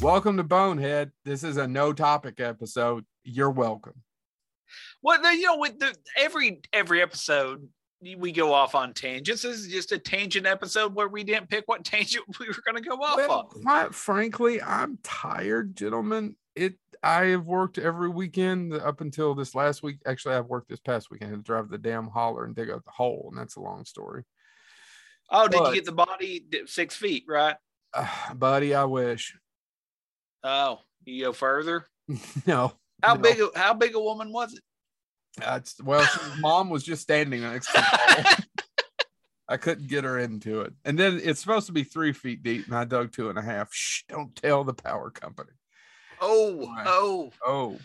Welcome to Bonehead. This is a no topic episode. You're welcome. Well, you know, with the every every episode we go off on tangents. This is just a tangent episode where we didn't pick what tangent we were going to go off Well, on. quite frankly, I'm tired, gentlemen. It I have worked every weekend up until this last week. Actually, I've worked this past weekend. To drive the damn holler and dig out the hole, and that's a long story. Oh, did but- you get the body six feet right? Uh, buddy, I wish. Oh, you go further. no. How No. big? How big a woman was it? Uh, That's well, mom was just standing next to the hole. I couldn't get her into it. And then it's supposed to be three feet deep, and I dug two and a half. Shh, don't tell the power company. Oh, Right. oh! Oh.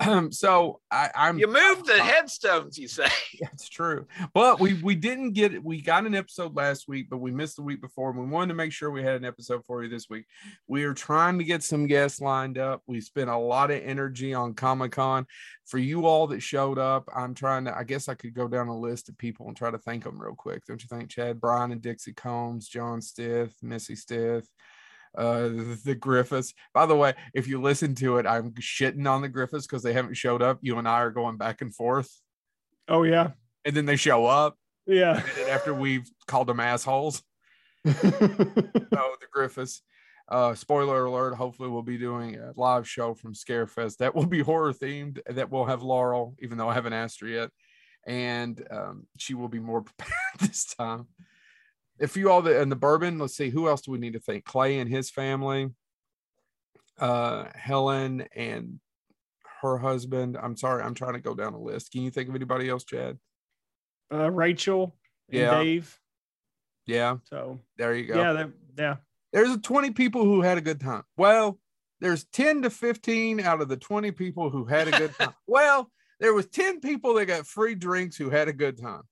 Um, so I, I'm You moved the headstones. You say? That's true. But we we didn't get it. We got an episode last week, but we missed the week before. And we wanted to make sure we had an episode for you this week. We are trying to get some guests lined up. We spent a lot of energy on Comic Con. For you all that showed up, I'm trying to. I guess I could go down a list of people and try to thank them real quick. Don't you think, Chad? Brian and Dixie Combs, John Stith, Missy Stith, uh the, Griffiths. By the way, if you listen to it, I'm shitting on the Griffiths because they haven't showed up. You and I are going back and forth Oh yeah, and then they show up yeah. after we've called them assholes oh the griffiths uh spoiler alert hopefully we'll be doing a live show from scarefest that will be horror themed that will have laurel even though i haven't asked her yet and um she will be more prepared this time if you all the and the bourbon let's see who else do we need to thank clay and his family uh helen and her husband i'm sorry i'm trying to go down the list can you think of anybody else chad uh, Rachel and Yeah. Dave. yeah So there you go yeah, that, yeah. there's 20 people who had a good time. Well, there's 10 to 15 out of the 20 people who had a good time. well, there was 10 people that got free drinks who had a good time.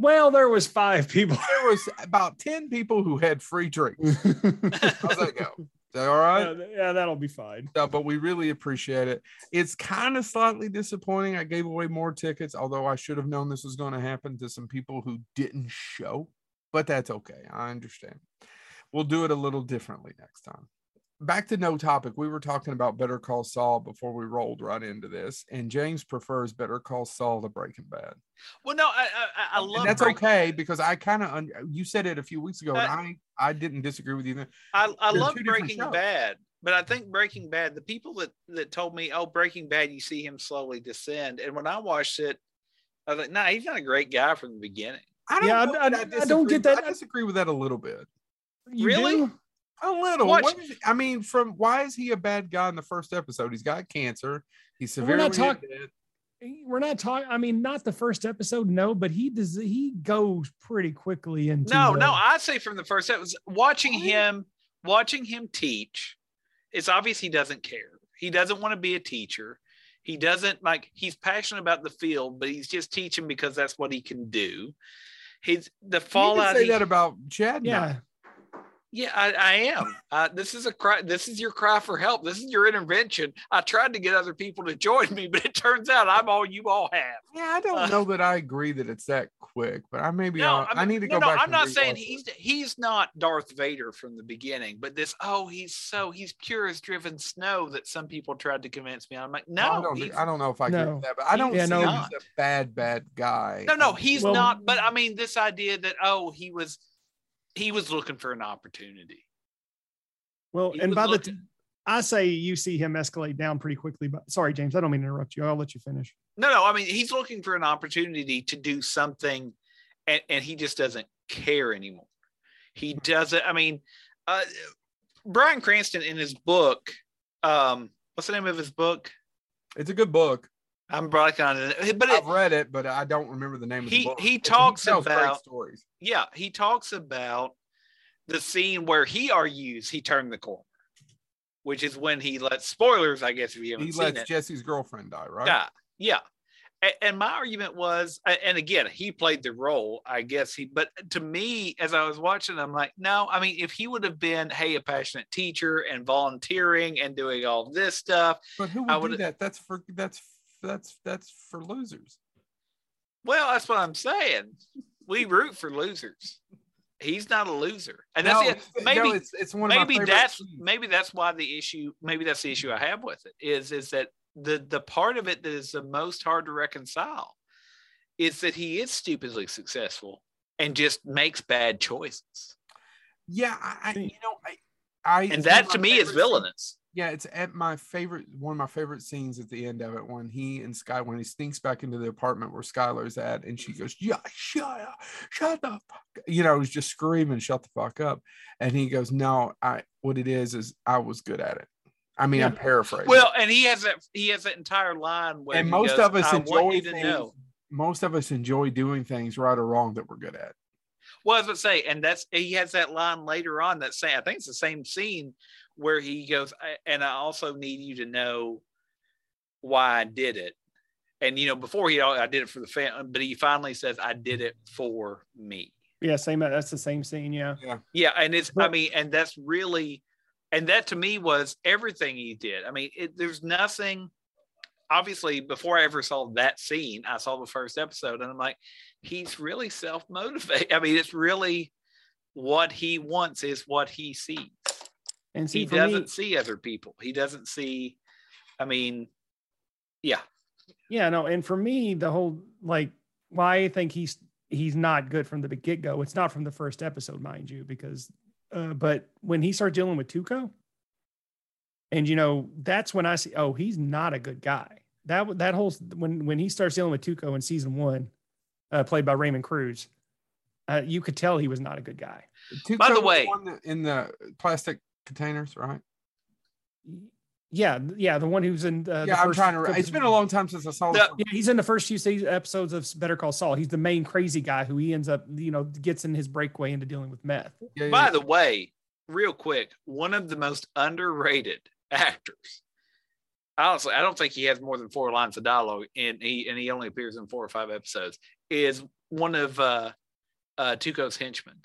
Well, there was five people. There was about 10 people who had free drinks. How's that go? Is that all right? Uh, yeah, that'll be fine. No, but we really appreciate it. It's kind of slightly disappointing. I gave away more tickets, although I should have known this was going to happen to some people who didn't show, but that's okay. I understand. We'll do it a little differently next time. Back to no topic. We were talking about Better Call Saul before we rolled right into this, and James prefers Better Call Saul to Breaking Bad. Well, no, I I, I love. And that's Breaking okay Bad. because I kind of you said it a few weeks ago, and Uh, I I didn't disagree with you. Then. I, I They're love Breaking. Bad, but I think Breaking Bad, the people that that told me, oh, Breaking Bad, you see him slowly descend, and when I watched it, I was like, nah, he's not a great guy from the beginning. I don't Yeah, I- know I- that I don't get that. I disagree with that a little bit. You Really? do? A little. Watch- What is- I mean, from why is he a bad guy in the first episode? He's got cancer. He's severely eh, We're not talk- dead. We're not talking. I mean, not the first episode, no, but he does. He goes pretty quickly into. No, the- no, I say from the first episode, watching What? him, watching him teach, it's obvious he doesn't care. He doesn't want to be a teacher. He doesn't like. He's passionate about the field, but he's just teaching because that's what he can do. He's the You fallout. can say he- that about Chad. now. Yeah, Yeah, I, I am. Uh, this is a cry. This is your cry for help. This is your intervention. I tried to get other people to join me, but it turns out I'm all you all have. Yeah, I don't Uh, know that I agree that it's that quick, but I maybe No, I'll- I, need to no, go no, back. I'm not saying rewatch it. he's he's not Darth Vader from the beginning, but this oh he's so he's pure as driven snow that some people tried to convince me. I'm like no, I don't, he's- I don't know if I agree No. with that, but I don't Yeah, see no. him as a bad, bad guy. no, no, he's Well- not. But I mean, this idea that oh he was he was looking for an opportunity. well, He and was by the looking- t- I say you see him escalate down pretty quickly. But sorry, James, I don't mean to interrupt you. I'll let you finish. No, no, I mean he's looking for an opportunity to do something, and, and he just doesn't care anymore. He doesn't. I mean, uh, Bryan Cranston in his book, um, what's the name of his book? It's a good book. I'm blanking on it, but it, I've read it, but I don't remember the name of the He- book. he talks great about- stories. yeah, he talks about the scene where he argues he turned the corner, which is when he lets spoilers, I guess, if you haven't He seen lets it. Jesse's girlfriend die, right? Yeah, yeah. And my argument was, and again, he played the role, I guess he, but to me, as I was watching, I'm like, no, I mean, if he would have been, hey, a passionate teacher and volunteering and doing all this stuff, But who I would do would- that? That's for that's that's that's for losers. well, that's what I'm saying. We root for losers. He's not a loser, and that's No, it. Maybe no, it's it's one maybe that's scenes. maybe that's why the issue maybe that's the issue I have with it is is that the the part of it that is the most hard to reconcile is that he is stupidly successful and just makes bad choices, yeah. I, I hmm. you know I. I and that to me is villainous. Yeah, it's at my favorite one of my favorite scenes at the end of it when he and Sky when he sneaks back into the apartment where Skyler's at and she goes, Yeah, shut up, shut the fuck up. You know, he's just screaming, shut the fuck up. And he goes, No, I what it is is I was good at it. I mean, I'm paraphrasing. Well, and he has that he has that entire line where and he most goes, of us I enjoy you to things, know. most of us enjoy doing things right or wrong that we're good at. Well, as I was say, and that's he has that line later on that say I think it's the same scene where he goes, and I also need you to know why I did it. And you know, before he I did it for the family, but he finally says, I did it for me. Yeah, same. That's the same scene. Yeah. Yeah, and it's I mean, and that's really and that to me was everything he did. I mean, it, there's nothing obviously before I ever saw that scene, I saw the first episode and I'm like, he's really self-motivated. I mean, it's really what he wants is what he sees. And see, he doesn't me, see other people. He doesn't see I mean, yeah. yeah, no. And for me, the whole like why I think he's he's not good from the get go. It's not from the first episode, mind you, because uh, but when he starts dealing with Tuco, and you know that's when I see, oh, he's not a good guy. That that whole when when he starts dealing with Tuco in season one, uh, played by Raymond Cruz, uh, you could tell he was not a good guy. By the Tuco was way- one in the plastic containers, right? Yeah, yeah, the one who's in. Uh, the yeah, I'm first trying to. It's been a long time since I saw The- Yeah, he's in the first few episodes of Better Call Saul. He's the main crazy guy who he ends up, you know, gets in his breakaway into dealing with meth. Yeah, yeah, By yeah. the way, real quick, one of the most underrated actors. Honestly, I don't think he has more than four lines of dialogue, and he and he only appears in four or five episodes. Is one of uh, uh, Tuco's henchmen,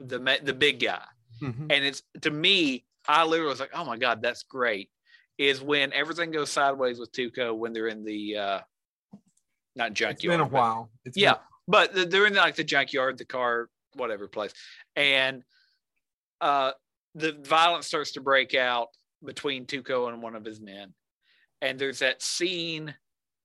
the ma- the big guy, Mhm. and it's to me, I literally was like, oh my god, that's great. Is when everything goes sideways with Tuco when they're in the uh, not junkyard. It's been a while. It's yeah, been- but they're in like the junkyard, the car, whatever place, and uh, the violence starts to break out between Tuco and one of his men, and there's that scene,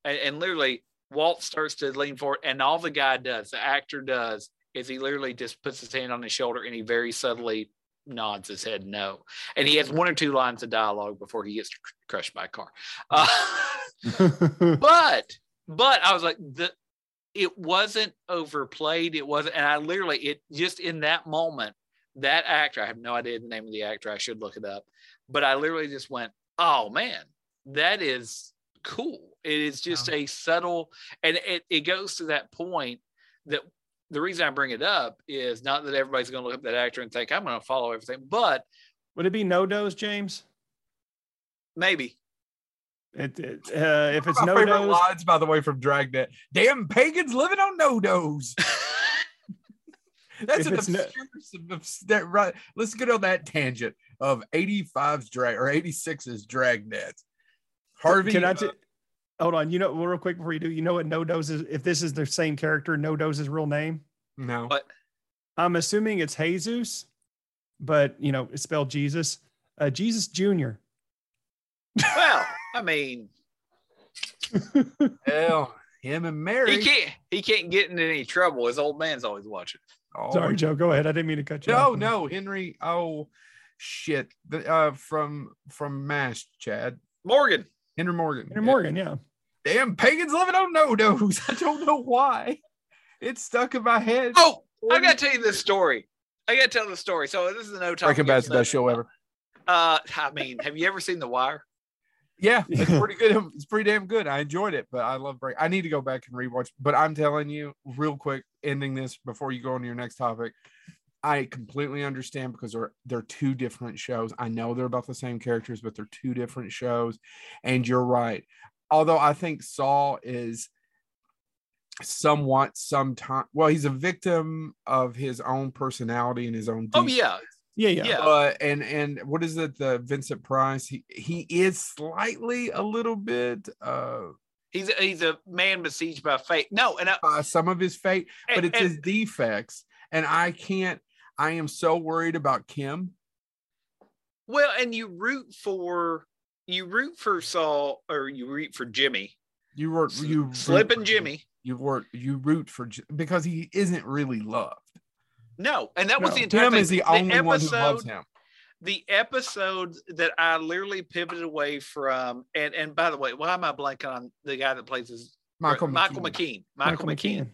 and, and literally Walt starts to lean forward, and all the guy does, the actor does, is he literally just puts his hand on his shoulder and he very subtly nods his head no, and he has one or two lines of dialogue before he gets crushed by a car. Uh, but but I was like the it wasn't overplayed. It wasn't, and I literally it just in that moment, that actor, I have no idea the name of the actor. I should look it up, but I literally just went, "Oh man, that is cool." It is just a subtle, and it it goes to that point that the reason I bring it up is not that everybody's going to look up that actor and think I'm going to follow everything, but Would it be no dose, James? maybe It, it, uh, if it's my no favorite dose, lines, by the way, from Dragnet. Damn pagans living on no dos. That's If an it's no- obscure, sub- obs- that, right. Let's get on that tangent of 85's drag or 86's Dragnet. Harvey, Can I uh, t- hold on? You know, real quick before you do, you know what No-Doze is? If this is the same character, No-Doze's real name. no, What? I'm assuming it's Jesus, but you know, it's spelled Jesus. Uh, Jesus Junior. well, I mean, hell, him and Mary. he can't he can't get into any trouble. His old man's always watching. Oh, Sorry, Joe. Go ahead. I didn't mean to cut you No, off. no, Henry. Oh, shit. The, uh, from from Mash, Chad. Morgan. Henry Morgan. Henry Morgan. Yeah. Damn pagans living on no dos. I don't know why. It's stuck in my head. Oh, I gotta tell you this story. I gotta tell the story. So this is a no topic. Breaking Bad's the best show ever. Uh, I mean, have you ever seen The Wire? Yeah, it's pretty good. It's pretty damn good. I enjoyed it, but I love break. I need to go back and rewatch. But I'm telling you, real quick, ending this before you go on to your next topic. I completely understand because they're they're two different shows. I know they're about the same characters, but they're two different shows. And you're right. Although I think Saul is somewhat sometime well, he's a victim of his own personality and his own Oh deep yeah, Yeah. Yeah. yeah. uh, and and what is it? The Vincent Price. He he is slightly a little bit uh He's a, he's a man besieged by fate. No, and I, by some of his fate, but it's and- his defects, and I can't. I am so worried about Kim. Well, and you root for you root for Saul or you root for Jimmy. You were you slipping Jimmy. You were you root for because he isn't really loved. No, and that was the entire Tim thing. is the, the only episode, one who loves him. The episode that I literally pivoted away from, and and by the way, why am I blanking on the guy that plays his Michael Michael McKean. McKean? Michael, Michael McKean. McKean.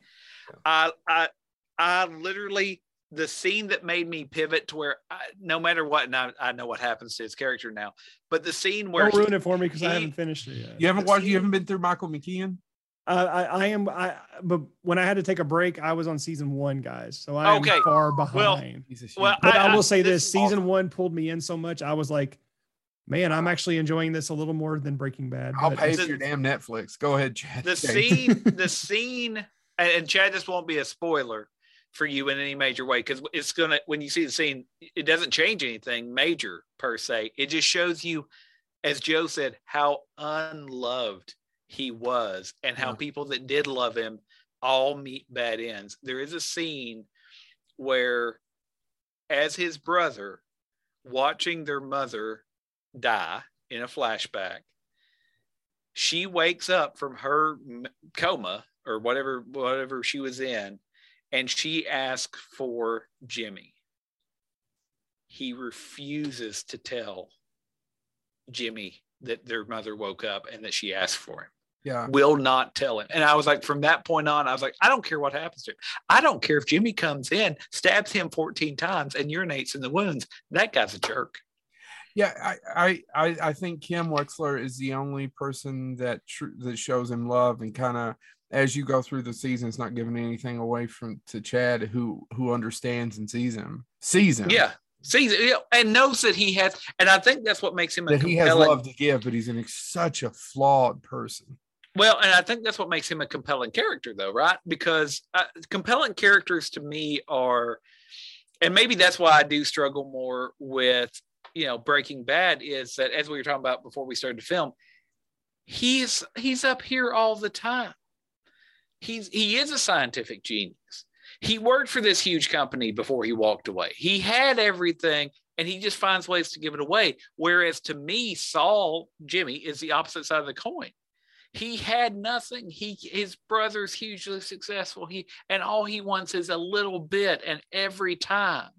I I I literally the scene that made me pivot to where I, no matter what, and I, I know what happens to his character now, but the scene where Don't he- ruin it for me because I haven't finished it yet. You haven't The watched. You haven't been through Michael McKean. Uh, I, I am. I but when I had to take a break, I was on season one, guys. So I am Okay. far behind. He's a shit. Well, but I, I- will say this this: season awful. one pulled me in so much. I was like, man, I'm actually enjoying this a little more than Breaking Bad. I'll but pay it's- for your damn Netflix. Go ahead, Chad. the Okay. scene the scene and, and chad this won't be a spoiler for you in any major way because it's gonna when you see the scene it doesn't change anything major per se it just shows you as joe said how unloved he was and how Yeah. people that did love him all meet bad ends there is a scene where as his brother watching their mother die in a flashback she wakes up from her coma or whatever whatever she was in and she asks for jimmy. He refuses to tell jimmy that their mother woke up and that she asked for him. Yeah. will not tell him. And i was like from that point on i was like i don't care what happens to him. I don't care if jimmy comes in stabs him 14 times and urinates in the wounds. That guy's a jerk. Yeah, I, I, I, think Kim Wexler is the only person that tr- that shows him love and kind of as you go through the seasons, not giving anything away from to Chad, who who understands and sees him, sees him. yeah sees it and knows that he has and i think that's what makes him a that he has love to give, but he's an, such a flawed person. Well, and I think that's what makes him a compelling character, though, right? Because uh, compelling characters to me are, and maybe that's why I do struggle more with, you know, Breaking Bad is that as we were talking about before we started to film, he's he's up here all the time. He's he is a scientific genius. He worked for this huge company before he walked away. He had everything and he just finds ways to give it away. Whereas to me, Saul, Jimmy, is the opposite side of the coin he had nothing he his brother's hugely successful he and all he wants is a little bit and every time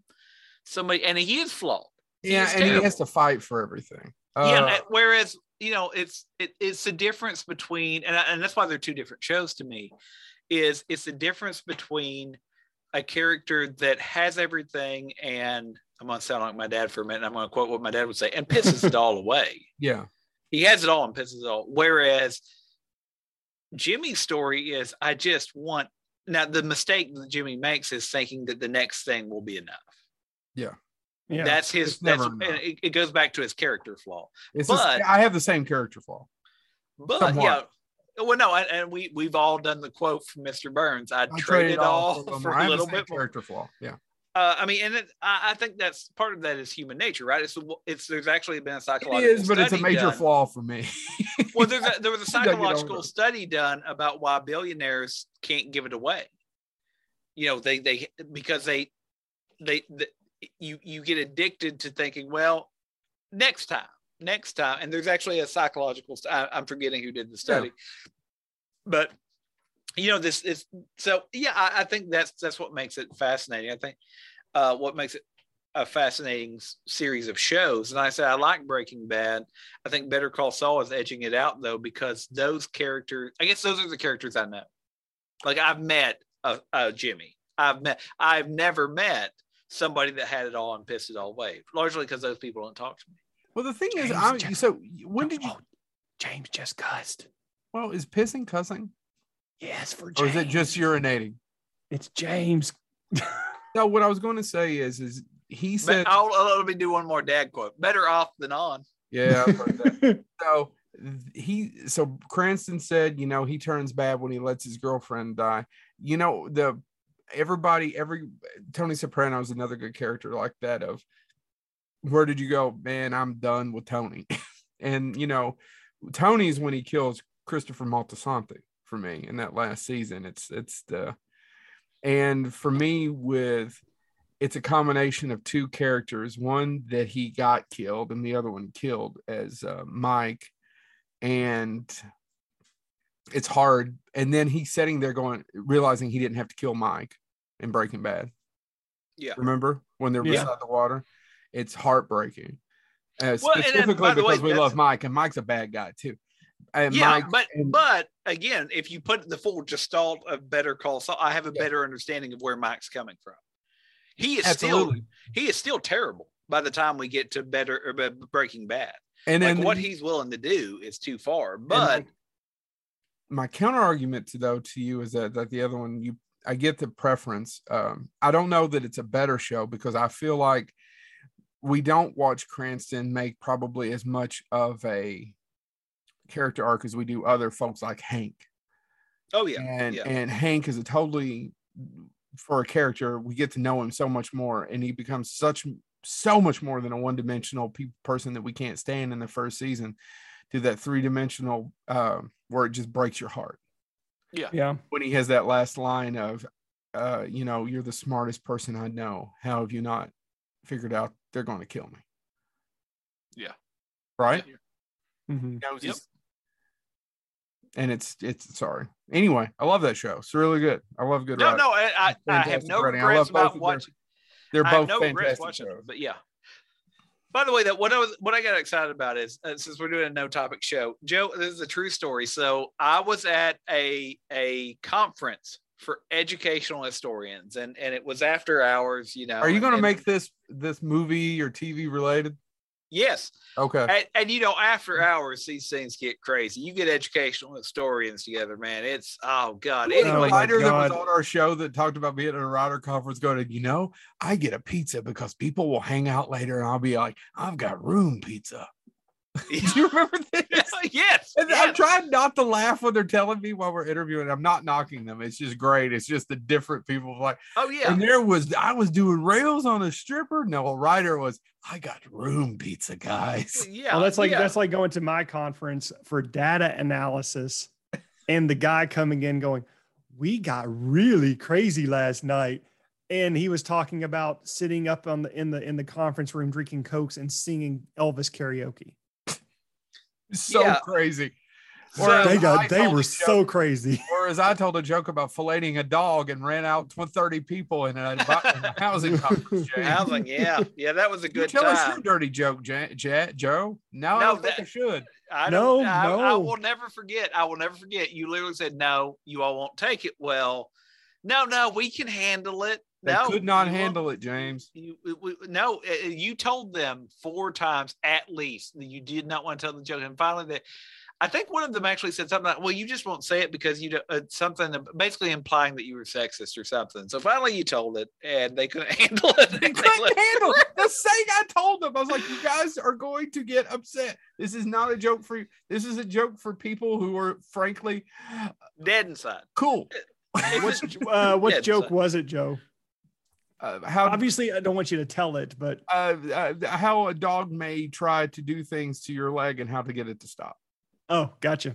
somebody and he is flawed He Yeah, is and he has to fight for everything. yeah Uh, and whereas you know it's it, it's the difference between and, I- and that's why they're two different shows to me is it's the difference between a character that has everything and i'm going to sound like my dad for a minute and i'm going to quote what my dad would say and pisses it all away yeah, he has it all and pisses it all. Whereas Jimmy's story is, I just want. Now the mistake that Jimmy makes is thinking that the next thing will be enough. yeah, That's his. That's and it, it goes back to his character flaw. it's just- But- I have the same character flaw. But Somewhat. yeah, well, no, and, we we've all done the quote from Mr. Burns. I trade it all them. for a little bit more. character flaw. Yeah, Uh, I mean, and it, I, I think that's part of that is human nature, right? It's it's there's actually been a psychological. is, but it's a major done. flaw for me. well, there's a, there was a I gotta get over psychological study done about why billionaires can't give it away. You know, they they because they they, the you you get addicted to thinking, well, next time, next time, and there's actually a psychological. I, I'm forgetting who did the study, but you know this is so yeah. I, I think that's that's what makes it fascinating. I think uh, what makes it a fascinating series of shows. And I say I like Breaking Bad. I think Better Call Saul is edging it out though because those characters. I guess those are the characters I know. Like I've met a, a Jimmy. I've met. I've never met somebody that had it all and pissed it all away. Largely because those people don't talk to me. well, the thing is, James I, Jack- so when did you? Oh, James just cussed. Well, is pissing cussing, Yes, for sure. or is it just urinating? It's James. No, what I was going to say is, is he said, But I'll, I'll- let me do one more dad quote. Better off than on. yeah. So he so Cranston said, you know, he turns bad when he lets his girlfriend die. You know, the everybody, every Tony Soprano is another good character like that of where did you go? Man, I'm done with Tony. and you know, Tony's when he kills Christopher Moltisanti for me in that last season. It's it's the and for me with it's a combination of two characters one that he got killed and the other one killed as uh, mike and it's hard and then he's sitting there going realizing he didn't have to kill mike in breaking bad Yeah. remember when they're Yeah. beside the water it's heartbreaking uh, Well, and then, specifically way, because we love mike and mike's a bad guy too and yeah, Mike, but and- but again, if you put the full gestalt of Better Call Saul, I have a Yeah. better understanding of where Mike's coming from. He is absolutely still he is still terrible by the time we get to Better or Breaking Bad. and Like then what he's willing to do is too far. But And my counter argument to though to you is that that the other one you I get the preference. Um, I don't know that it's a better show because I feel like we don't watch Cranston make probably as much of a character arc as we do other folks like Hank. oh yeah, and yeah. and Hank is a totally for a character we get to know him so much more and he becomes such so much more than a one-dimensional pe- person that we can't stand in the first season to that three-dimensional uh, where it just breaks your heart Yeah. Yeah. when he has that last line of uh, you know you're the smartest person I know how have you not figured out they're going to kill me Yeah. right Mhm. You know, Yep. just- and it's it's sorry. Anyway, I love that show. It's really good. I love good. no, writing. no, I, I, I have no regrets about of their- watching. They're both no fantastic shows. it, but yeah. By the way, that what I was what I got excited about is uh, since we're doing a no topic show, Joe, this is a true story. So I was at a a conference for educational historians, and and it was after hours. You know, Are you going to make this this movie or TV related? Yes, Okay. and, and you know, after hours, these things get crazy. You get educational historians together, man. It's oh god. There Anyway, a my writer that was oh, on our show that talked about being at a writer conference going, you know, I get a pizza because people will hang out later and I'll be like, I've got room pizza. Do you remember this? yes, And yes. I'm trying not to laugh when they're telling me while we're interviewing. I'm not knocking them. It's just great. It's just the different people like, oh yeah. and there was I was doing rails on a stripper. No, a writer was I got room pizza, guys. Yeah, oh, Well, that's like yeah. that's like going to my conference for data analysis, and the guy coming in going, "We got really crazy last night," and he was talking about sitting up on the in the in the conference room drinking cokes and singing Elvis karaoke. So Yeah. crazy. So- They got they were a so joke- crazy. Whereas I told a joke about filleting a dog and ran out with 30 people in a, in a housing conference. Jay. Housing, yeah, yeah, that was a You good tell us your dirty joke, Ja- Ja- Joe. No, I No, don't think that- I should. I No, don't, I, I will never forget. I will never forget. You literally said, "No, you all won't take it." Well, no, no, we can handle it. They no, could not you won't- handle it, James. You, we- we- no, uh, you told them four times at least that you did not want to tell the joke, and finally, that I think one of them actually said something like, "Well, you just won't say it because you don't, uh, something basically implying that you were sexist or something." So finally, you told it, and they couldn't handle it. They couldn't handle it. The same I told them. I was like, you guys are going to get upset. This is not a joke for you. This is a joke for people who are frankly Dead inside. cool. What's uh, what Yeah, joke so- was it, Joe? Uh, how Obviously, I don't want you to tell it, but uh, uh, how a dog may try to do things to your leg and how to get it to stop. oh, gotcha.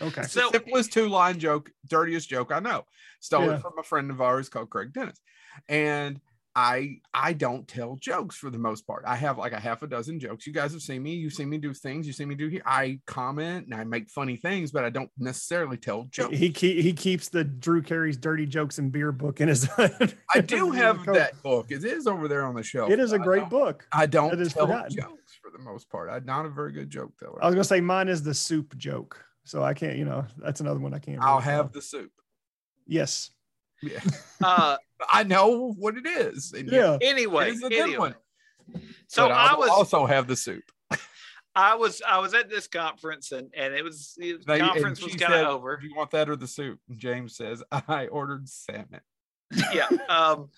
Okay. So- the simplest two line joke, dirtiest joke I know. Stole Yeah. it from a friend of ours called Craig Dennis. And I I don't tell jokes for the most part. I have like a half a dozen jokes. You guys have seen me. You've seen me do things. You see me do here. I comment and I make funny things, but I don't necessarily tell jokes. He keep, he keeps the Drew Carey's dirty jokes and beer book in his. I do have that book. It is over there on the shelf. It is a great don't- book. I don't It is tell forgotten. jokes for the most part. I'm not a very good joke teller. I was gonna say mine is the soup joke, so I can't. You know, that's another one I can't. I'll really tell. have the soup. Yes. Yeah. Uh, I know what it is. And Yeah. anyway, It is a good anyway. one. So but I will was also have the soup. I was I was at this conference and and it was the They- conference was she kind of over. Do you want that or the soup? And James says, I ordered salmon. yeah. Um.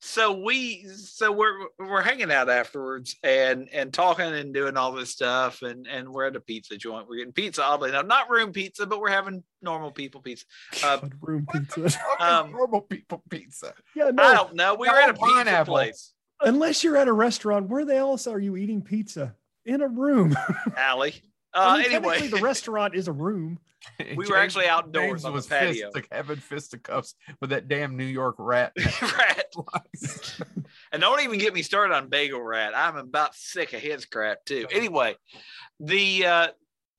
So we so we're we're hanging out afterwards and and talking and doing all this stuff and and we're at a pizza joint. We're getting pizza oddly enough, not room pizza, but we're having normal people pizza. Uh, God, room pizza. Um, normal people pizza. Yeah, I no. don't know. We No, were at a pizza pineapple. place, Unless you're at a restaurant, where the else are you eating pizza? In a room. Allie. I Uh, mean, anyway, technically, the restaurant is a room. We were actually outdoors James on the was patio. Fist, having fisticuffs with that damn New York rat. right. And don't even get me started on Bagel Rat. I'm about sick of his crap too. Anyway, the uh,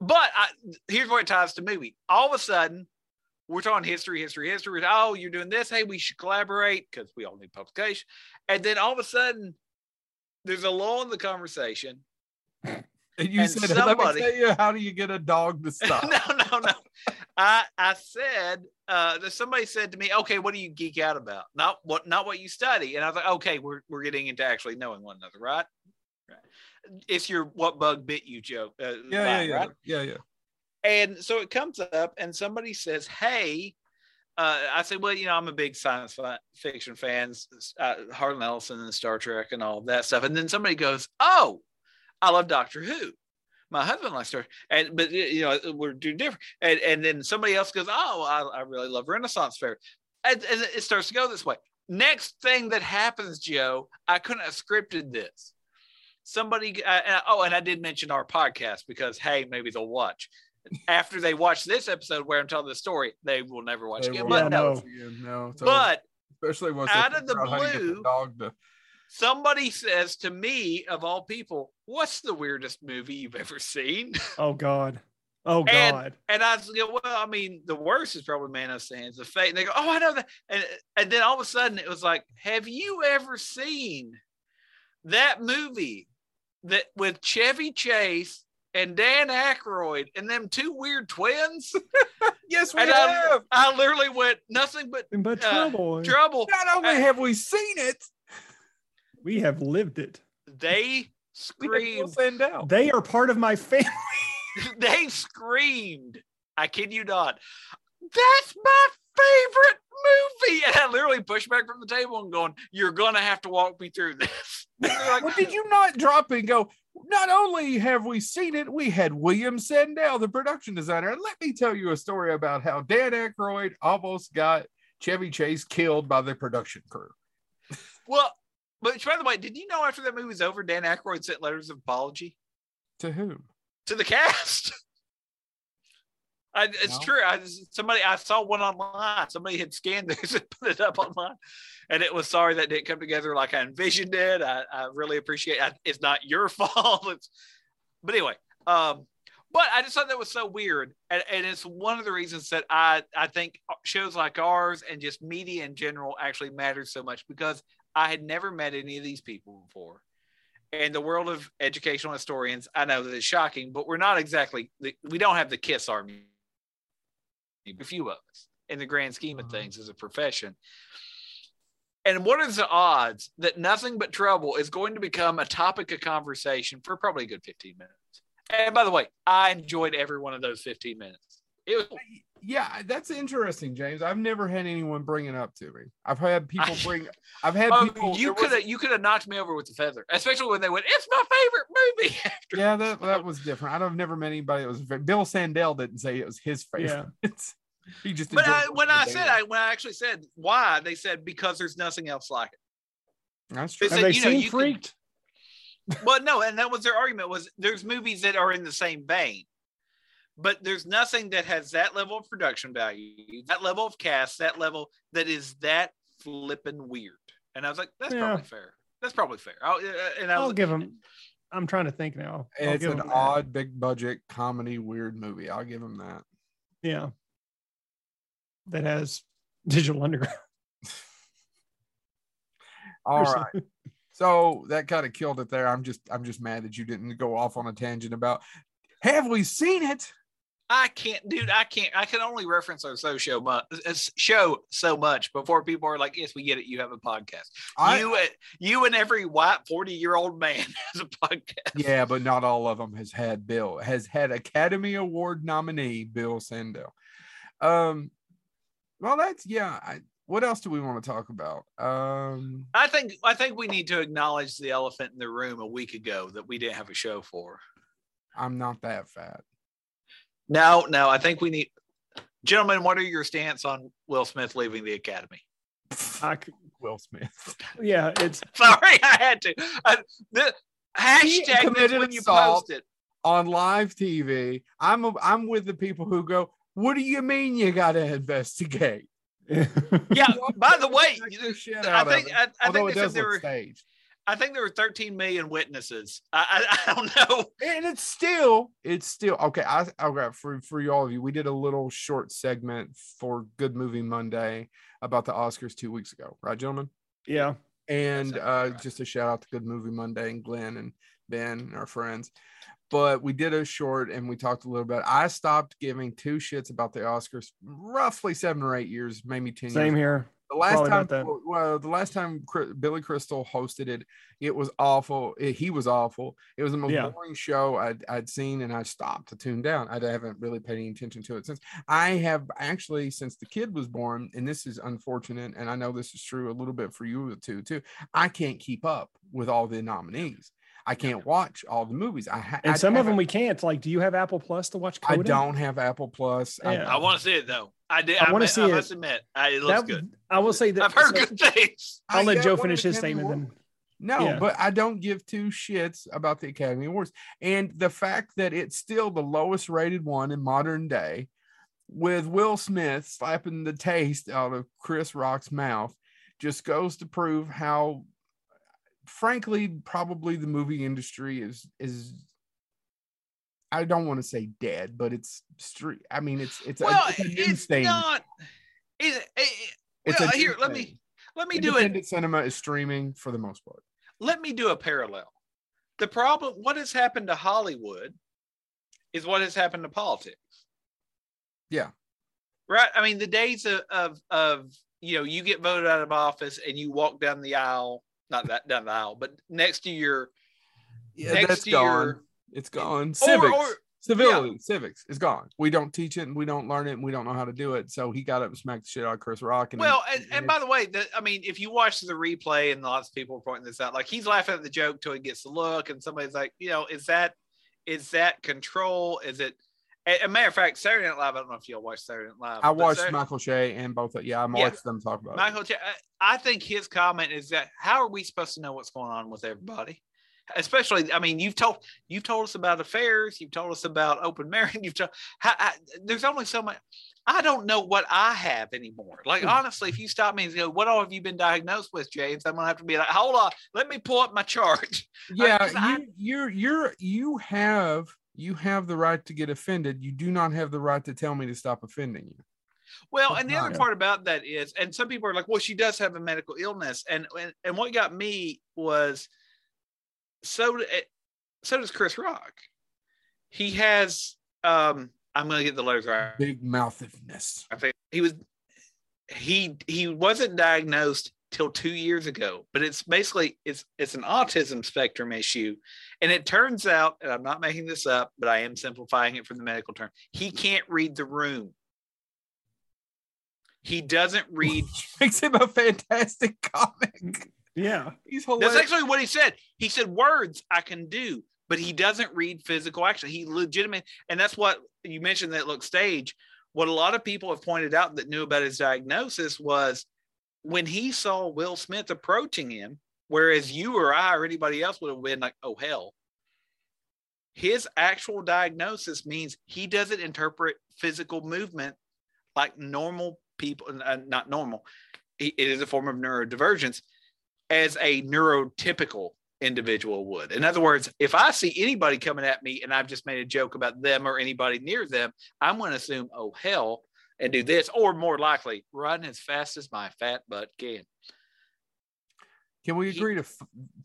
but I, here's where it ties to movie. All of a sudden, we're talking history, history, history. Oh, you're doing this. Hey, we should collaborate because we all need publication. And then all of a sudden, there's a lull in the conversation. And you And said, somebody- "Let me tell you, how do you get a dog to stop?" no, no, no. I I said uh, that somebody said to me, "Okay, what do you geek out about? Not what not what you study." And I was like, "Okay, we're we're getting into actually knowing one another, right?" Right. It's your what bug bit you joke. Uh, yeah, yeah, line, yeah, right? yeah, yeah. And so it comes up, and somebody says, "Hey." Uh, I said, well, you know, I'm a big science fi- fiction fan, uh, Harlan Ellison and Star Trek and all that stuff. And then somebody goes, "Oh, I love Doctor Who." My husband likes Star, and but you know we're doing different. And and then somebody else goes, "Oh, I, I really love Renaissance fair," and, and it starts to go this way. Next thing that happens, Joe, I couldn't have scripted this. Somebody, uh, and- oh, and I did mention our podcast because hey, maybe they'll watch after they watch this episode where I'm telling the story. They will never watch They again. will But Yeah, no, no. No. But especially once out of the figure out how to get the blue- dog to somebody says to me, of all people, "What's the weirdest movie you've ever seen?" Oh God. Oh God. And I was go, well, I mean, the worst is probably Man of Sands, the fate. And they go, oh, I know that. And and then all of a sudden it was like, have you ever seen that movie that with Chevy Chase and Dan Aykroyd and them two weird twins? yes, we And I, have. I literally went nothing but But uh, trouble. trouble. Not only I- have we seen it, we have lived it. They we have Will screamed. They are part of my family. they screamed. I kid you not. That's my favorite movie. And I literally pushed back from the table and going, You're gonna have to walk me through this. Like, well, did you not drop and go? Not only have we seen it, we had William Sandell, the production designer. And let me tell you a story about how Dan Aykroyd almost got Chevy Chase killed by the production crew. Well, but by the way, did you know after that movie was over, Dan Aykroyd sent letters of apology To whom? to the cast? I, it's No. true. I somebody I saw one online. Somebody had scanned this and put it up online, and it was sorry that didn't come together like I envisioned it. I, I really appreciate. it. It's not your fault. It's, but anyway, um, but I just thought that was so weird, and, and it's one of the reasons that I I think shows like ours and just media in general actually matters so much because I had never met any of these people before. In the world of educational historians, I know that it's shocking, but we're not exactly we don't have the Kiss Army. A few of us in the grand scheme of Mhm. things as a profession. And what are the odds that nothing but trouble is going to become a topic of conversation for probably a good 15 minutes? And by the way, I enjoyed every one of those 15 minutes. It was Yeah, that's interesting, James. I've never had anyone bring it up to me. I've had people bring. I've had oh, people. you could have you could have knocked me over with the feather, especially when they went, "It's my favorite movie." After Yeah, that that was different. I don't- I've never met anybody that was. Bill Sandell didn't say it was his favorite. Yeah. he just. But I, when I said. I when I actually said why, they said because there's nothing else like it. that's true. They Have said, they you know, seen you could- Freaked? well, no, and that was their argument was there's movies that are in the same vein, but there's nothing that has that level of production value, that level of cast, that level that is that flippin' weird. And I was like, that's Yeah. probably fair. That's probably fair. I'll, uh, and I I'll was, give him. I'm trying to think now. I'll it's an an 'em that. odd, big budget comedy, weird movie. I'll give him that. Yeah. That has Digital Underground. All or right. something. So that kind of killed it there. I'm just I'm just mad that you didn't go off on a tangent about have we seen it? I can't, dude. I can't. I can only reference our so show much, show so much before people are like, "Yes, we get it. You have a podcast. I, you, and you, and every white forty year old man has a podcast." yeah, but not all of them has had Bill has had Academy Award nominee Bill Sandell. Um, well, that's yeah. I, what else do we want to talk about? Um, I think I think we need to acknowledge the elephant in the room a week ago that we didn't have a show for. I'm not that fat. No, no, I think we need gentlemen, what are your stance on Will Smith leaving the academy? I c- Will Smith. yeah, it's Sorry, I had to. I, the hashtag this committed when you assault. post it. on live TV, I'm I'm with the people who go, "What do you mean you got to investigate?" Yeah. By the way, Smack I think it. I, I Although think it they said there were staged. I think there were 13 million witnesses. I, I, I don't know. and it's still it's still okay i okay for for you all of you we did a little short segment for good movie monday about the oscars two weeks ago right gentlemen yeah. and uh right. just a shout out to good movie monday and glenn and ben and our friends but we did a short and we talked a little bit i stopped giving two shits about the oscars roughly seven or eight years maybe 10 Same years here. The last Probably time, well, the last time Billy Crystal hosted it, it was awful. It- he was awful. It was the most Yeah. boring show I'd, I'd seen, and I stopped to tune down. I haven't really paid any attention to it since. I have actually, since the kid was born, and this is unfortunate, and I know this is true a little bit for you too. Too, I can't keep up with all the nominees. I can't watch all the movies. I ha- And I some of them we can't. Like, do you have Apple Plus to watch? I don't have Apple Plus. I Yeah. I want to see it though. I did. I I, wanna wanna see I it. must admit, I, it looks That- good. I will say that. I've heard so- good things. I'll let get Joe finish his Academy statement Awards. then. No, Yeah. but I don't give two shits about the Academy Awards. And the fact that it's still the lowest rated one in modern day, with Will Smith slapping the taste out of Chris Rock's mouth, just goes to prove how, frankly, probably the movie industry is is. I don't want to say dead, but it's street. I mean, it's it's Well, a, it's a it's thing. not. It, it, It's well, a here, let thing. me let me do it. Independent cinema is streaming for the most part. Let me do a parallel. The problem, what has happened to Hollywood, is what has happened to politics. Yeah. Right. I mean, the days of of, of you know, you get voted out of office and you walk down the aisle, not that down the aisle, but next to your Yeah, next that's to gone. It's gone. Civics. or Civility, civics is gone. We don't teach it and we don't learn it and we don't know how to do it. So he got up and smacked the shit out of Chris Rock. And well, it- and, and by the way, the, I mean, if you watch the replay and lots of people are pointing this out, like he's laughing at the joke till he gets the look, and somebody's like, you know, is that is that control? Is it? A, a matter of fact, Saturday Night Live. I don't know if y'all watch Saturday Night Live. I watched Sat- Michael Che and both. Of, yeah, I Yeah. watched them talk about it. Michael. I think his comment is that how are we supposed to know what's going on with everybody? Especially, I mean, you've told you've told us about affairs, you've told us about open marriage. You've told how, I, there's only so much. I don't know what I have anymore. Like Hmm. honestly, if you stop me and go, "What all have you been diagnosed with, James?" I'm gonna have to be like, "Hold on, let me pull up my chart." Yeah, I- you, you're you're you have you have the right to get offended. You do not have the right to tell me to stop offending you. Well, That's and the other not- part about that is, and some people are like, "Well, she does have a medical illness," and and, and what got me was, so d- so does Chris Rock. He has, um, I'm gonna get the letters right. Big mouthiness. I think he was, he he wasn't diagnosed till two years ago, but it's basically it's it's an autism spectrum issue, and it turns out, and I'm not making this up, but I am simplifying it from the medical term. He can't read the room. He doesn't read Makes him a fantastic comic. Yeah. He's That's hilarious. actually what he said. He said words I can do, but he doesn't read physical action. He legitimate, and that's what you mentioned that look stage. What a lot of people have pointed out that knew about his diagnosis was when he saw Will Smith approaching him, whereas you or I or anybody else would have been like, oh hell. His actual diagnosis means he doesn't interpret physical movement like normal people, uh, not normal. It is a form of neurodivergence as a neurotypical individual would. In other words, if I see anybody coming at me and I've just made a joke about them or anybody near them, I'm going to assume, oh, hell, and do this, or more likely, run as fast as my fat butt can. Can we He- agree to f-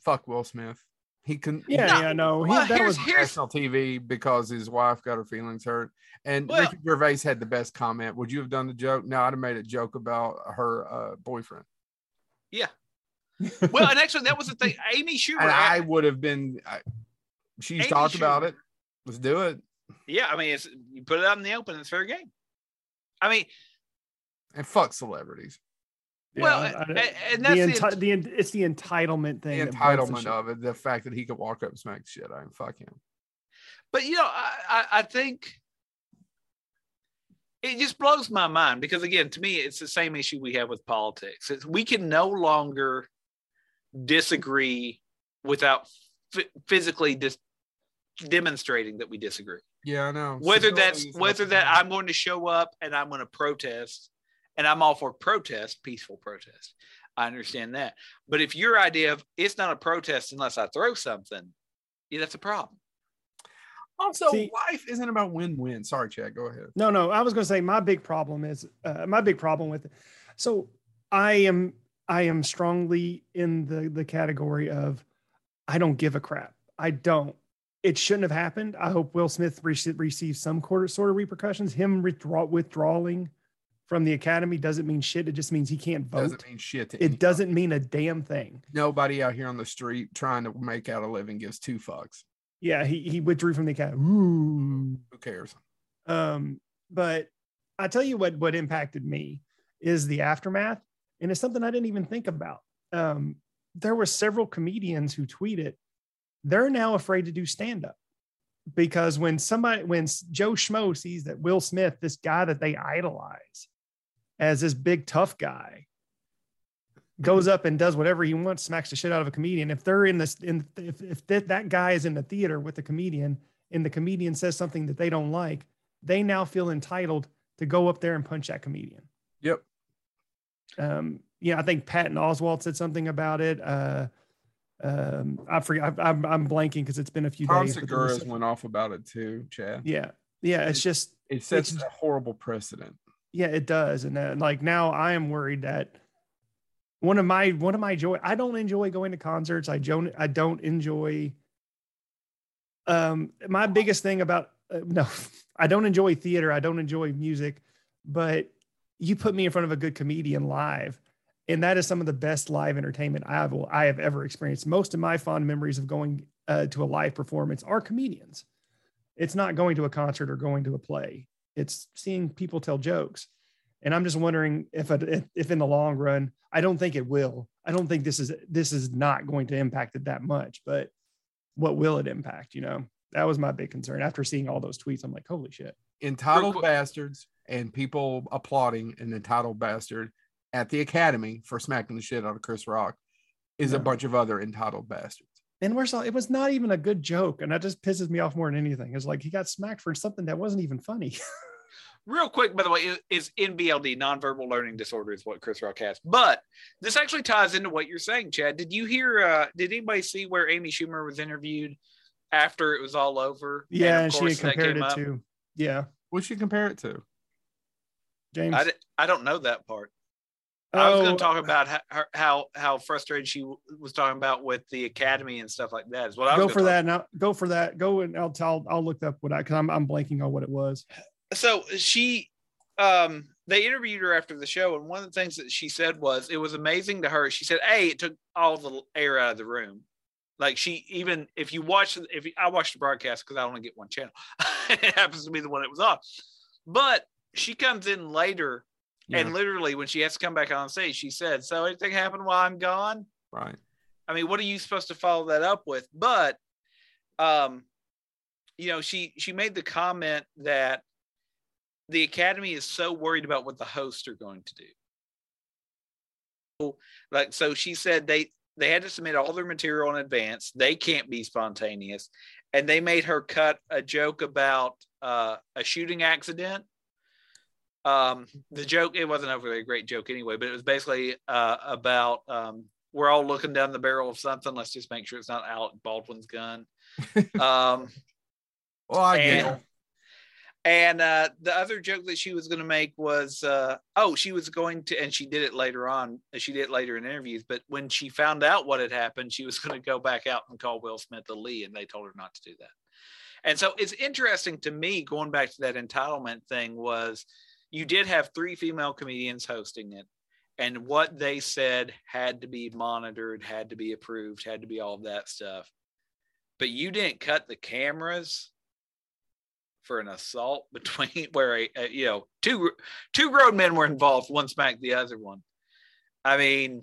fuck Will Smith? He can. Yeah. No, Yeah. No. He, well, that was. here's- national TV because his wife got her feelings hurt. And Well- Ricky Gervais had the best comment. Would you have done the joke? No, I'd have made a joke about her uh, boyfriend. Yeah. Well, and actually, that was the thing. Amy Schumer. And I would have been. I, she's Amy talked about it. Let's do it. yeah, I mean, it's, you put it out in the open, it's fair game. I mean, And fuck celebrities. well, I- and, I- and the, that's the, enti- the en- it's the entitlement thing. the entitlement of it. The fact that he could walk up and smack shit out of him. Fuck him. But you know, I, I, I think it just blows my mind because again, to me, it's the same issue we have with politics. It's, we can no longer disagree without f- physically dis- demonstrating that we disagree. Yeah, I know. Whether Civility that's whether that I'm going to show up and I'm going to protest and I'm all for protest, peaceful protest. I understand that. But if your idea of it's not a protest unless I throw something, yeah, that's a problem. Also, See- life isn't about win-win. Sorry, Chad. Go ahead. No, no. I was going to say my big problem is uh, my big problem with it. So I am I am strongly in the the category of I don't give a crap. I don't. It shouldn't have happened. I hope Will Smith rece- receives some quarter, sort of repercussions. Him withdraw, withdrawing from the academy doesn't mean shit. It just means he can't vote. Doesn't mean shit it doesn't mean a damn thing. Nobody out here on the street trying to make out a living gives two fucks. Yeah, he he withdrew from the academy. Ooh. Who cares? Um, but I tell you what what impacted me is the aftermath, and it's something I didn't even think about. Um, there were several comedians who tweeted they're now afraid to do stand up because when somebody when Joe Schmo sees that Will Smith, this guy that they idolize as this big tough guy, goes up and does whatever he wants, smacks the shit out of a comedian. If they're in this, in if if that, that guy is in the theater with the comedian and the comedian says something that they don't like, they now feel entitled to go up there and punch that comedian. Yep. Um, yeah, I think Patton Oswalt said something about it. Uh, um, I forget. I, I'm I'm blanking because it's been a few Tom days. was Segura's went off about it too, Chad. Yeah, yeah. It's just It sets It's- a horrible precedent. yeah, it does. And uh, like now, I am worried that one of my one of my joy. I don't enjoy going to concerts. I don't. I don't enjoy. Um, my biggest thing about uh, no, I don't enjoy theater. I don't enjoy music, but you put me in front of a good comedian live, and that is some of the best live entertainment I have I have ever experienced. Most of my fond memories of going uh, to a live performance are comedians. It's not going to a concert or going to a play. It's seeing people tell jokes, and I'm just wondering if if, if in the long run, I don't think it will. I don't think this is this is not going to impact it that much, but what will it impact? You know, that was my big concern. After seeing all those tweets, I'm like, holy shit. Entitled bastards and people applauding an entitled bastard at the Academy for smacking the shit out of Chris Rock is a bunch of other entitled bastards. And we're it was not even a good joke, and that just pisses me off more than anything. It's like he got smacked for something that wasn't even funny. Real quick, by the way, is- is NVLD, nonverbal learning disorder, is what Chris Rock has. But this actually ties into what you're saying, Chad. Did you hear? Uh, did anybody see where Amy Schumer was interviewed after it was all over? yeah, of and, she course had compared it up. to yeah, What should you compare it to? James. I, di- I don't know that part. I was going to talk about how, how how frustrated she was talking about with the academy and stuff like that. Is what I was go for that now. Go for that. Go and I'll tell. I'll look up what I because I'm I'm blanking on what it was. so she um they interviewed her after the show and one of the things that she said was it was amazing to her she said hey it took all the air out of the room like she even if you watch if you, i watched the broadcast because i only get one channel it happens to be the one that was off but she comes in later and literally when she has to come back on stage she said so anything happened while i'm gone right. I mean, what are you supposed to follow that up with? But um, you know, she she made the comment that the academy is so worried about what the hosts are going to do. So, Like so she said they they had to submit all their material in advance. They can't be spontaneous. And they made her cut a joke about uh, a shooting accident. Um, the joke, it wasn't a great joke anyway, but it was basically uh, about um, we're all looking down the barrel of something. Let's just make sure it's not Alec Baldwin's gun. um, Well, I and, and uh, the other joke that she was going to make was, uh, oh, she was going to, and she did it later on. She did it later in interviews. But when she found out what had happened, she was going to go back out and call Will Smith a Lee, and they told her not to do that. And so it's interesting to me going back to that entitlement thing was you did have three female comedians hosting it and what they said had to be monitored had to be approved had to be all that stuff. But you didn't cut the cameras for an assault between where a, a you know two two grown men were involved one smacked the other one. I mean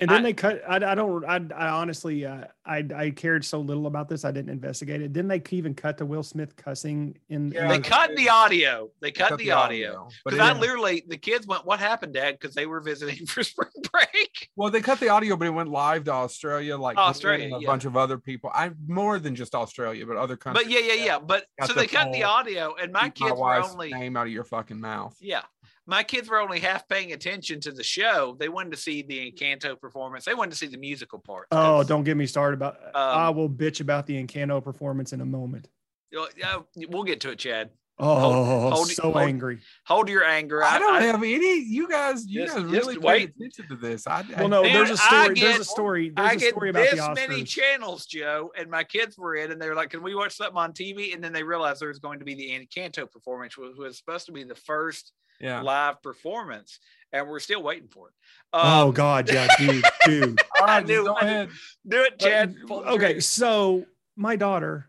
And then I- they cut. I, I don't. I, I honestly, uh, I I cared so little about this. I didn't investigate it. Didn't they even cut to Will Smith cussing in? Yeah, in they the- cut the audio they cut, the, audio because i literally the kids went what happened dad because they were visiting for spring break Well, they cut the audio, but it went live to Australia, like Australia, and a yeah. bunch of other people. I more than just Australia, but other countries. but yeah yeah yeah but so the they cut the audio and my Keep my kids were only name out of your fucking mouth. yeah my kids were only half paying attention to the show. They wanted to see the Encanto performance. They wanted to see the musical part. Oh, don't get me started about. Um, I will bitch about the Encanto performance in a moment. Yeah, we'll get to it, Chad. Oh, hold, hold, so hold, angry. Hold your anger. I, I don't I, have any. You guys, you just, guys really pay attention to this. I, well, no, there's a story. Get, there's a story. There's I a story about this many channels, Joe, and my kids were in, and they were like, "Can we watch something on TV?" And then they realized there was going to be the Encanto performance, which was supposed to be the first yeah. live performance, and we're still waiting for it. Um, oh God, yeah, dude, dude. All right, do, go ahead. Do it, Chad. Okay, so my daughter,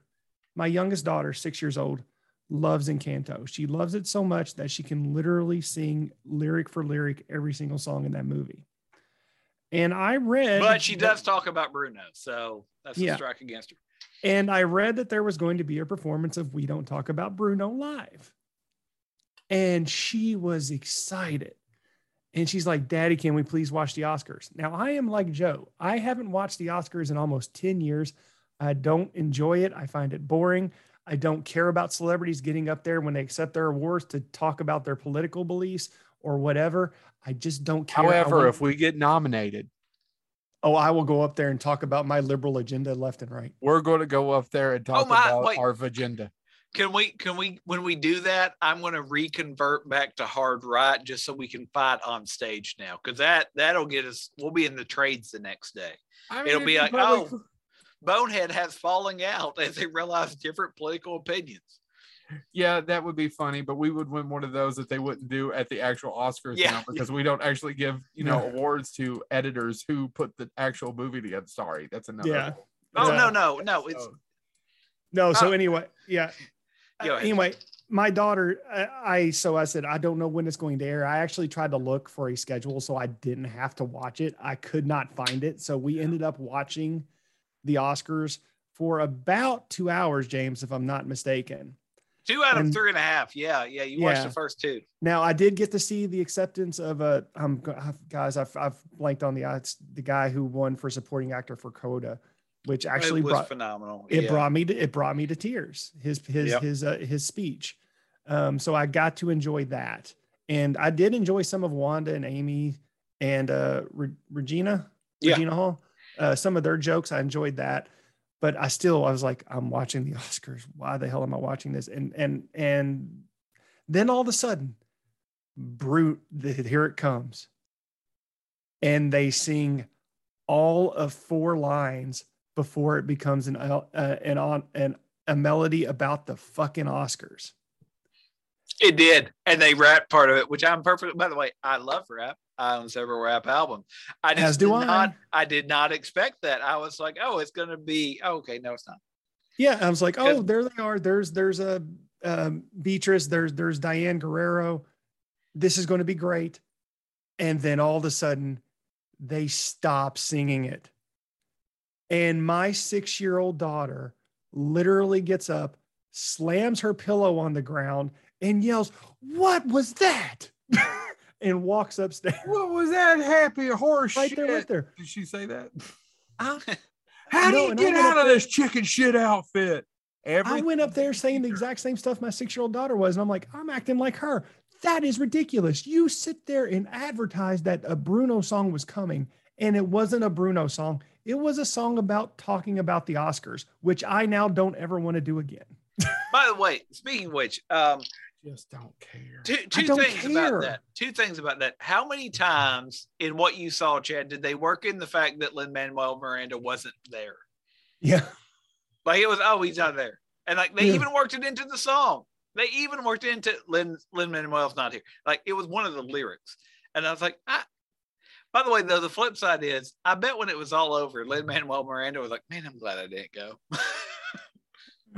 my youngest daughter, six years old loves Encanto. She loves it so much that she can literally sing lyric for lyric every single song in that movie. And I read, but she does talk about Bruno, so that's yeah. a strike against her. And I read that there was going to be a performance of "We Don't Talk About Bruno" live, and she was excited. And she's like, Daddy, can we please watch the Oscars? Now, I am like Joe. I haven't watched the Oscars in almost 10 years. I don't enjoy it. I find it boring. I don't care about celebrities getting up there when they accept their awards to talk about their political beliefs or whatever. I just don't care. However, if we get nominated, oh, I will go up there and talk about my liberal agenda left and right. We're going to go up there and talk oh my, about wait. our agenda. Can we, can we, when we do that, I'm going to reconvert back to hard right just so we can fight on stage now. Cause that, that'll get us, we'll be in the trades the next day. I mean, It'll be like, probably, oh, Bonehead has falling out as they realize different political opinions. Yeah, that would be funny, but we would win one of those that they wouldn't do at the actual Oscars yeah. now because we don't actually give you know awards to editors who put the actual movie together. Sorry, that's another. Yeah. Oh no no no! It's no. So oh. anyway, yeah. Uh, anyway, my daughter, I, I so I said I don't know when it's going to air. I actually tried to look for a schedule so I didn't have to watch it. I could not find it, so we ended up watching the Oscars for about two hours, James, if I'm not mistaken. Two out of and, three and a half. Yeah, yeah. You watched the first two. Now I did get to see the acceptance of a um guys. I've I've blanked on the the guy who won for supporting actor for Coda, which actually brought phenomenal. It yeah. brought me to it brought me to tears. His his yep. his uh, his speech. Um, so I got to enjoy that, and I did enjoy some of Wanda and Amy and uh Re- Regina yeah. Regina Hall uh, some of their jokes. I enjoyed that, but I still I was like, I'm watching the Oscars. Why the hell am I watching this? And and and then all of a sudden, brute, here it comes, and they sing all of four lines before it becomes an uh, an on an a melody about the fucking Oscars. It did, and they rap part of it, which I'm perfect. By the way, I love rap. I own several rap albums. I just As do did I. not. I did not expect that. I was like, oh, it's going to be oh, okay. No, it's not. Yeah, I was like, oh, there they are. There's there's a um, Beatriz. There's there's Diane Guerrero. This is going to be great. And then all of a sudden, they stop singing it. And my six year old daughter literally gets up, slams her pillow on the ground, and yells, What was that? and walks upstairs. What was that happy horse right shit? there with her. Did she say that? I, How do you get out of there, this chicken shit outfit? Everything. I went up there saying the exact same stuff my six year old daughter was. And I'm like, I'm acting like her. That is ridiculous. You sit there and advertise that a Bruno song was coming, and it wasn't a Bruno song. It was a song about talking about the Oscars, which I now don't ever want to do again. By the way, speaking of which, um, just don't care. Two, two things care. about that. Two things about that. How many times in what you saw, Chad, did they work in the fact that Lin Manuel Miranda wasn't there? Yeah. Like it was, oh, he's not there. And like they yeah. even worked it into the song. They even worked into Lin Lin Manuel's not here. Like it was one of the lyrics. And I was like, I, by the way, though, the flip side is I bet when it was all over, Lin Manuel Miranda was like, Man, I'm glad I didn't go.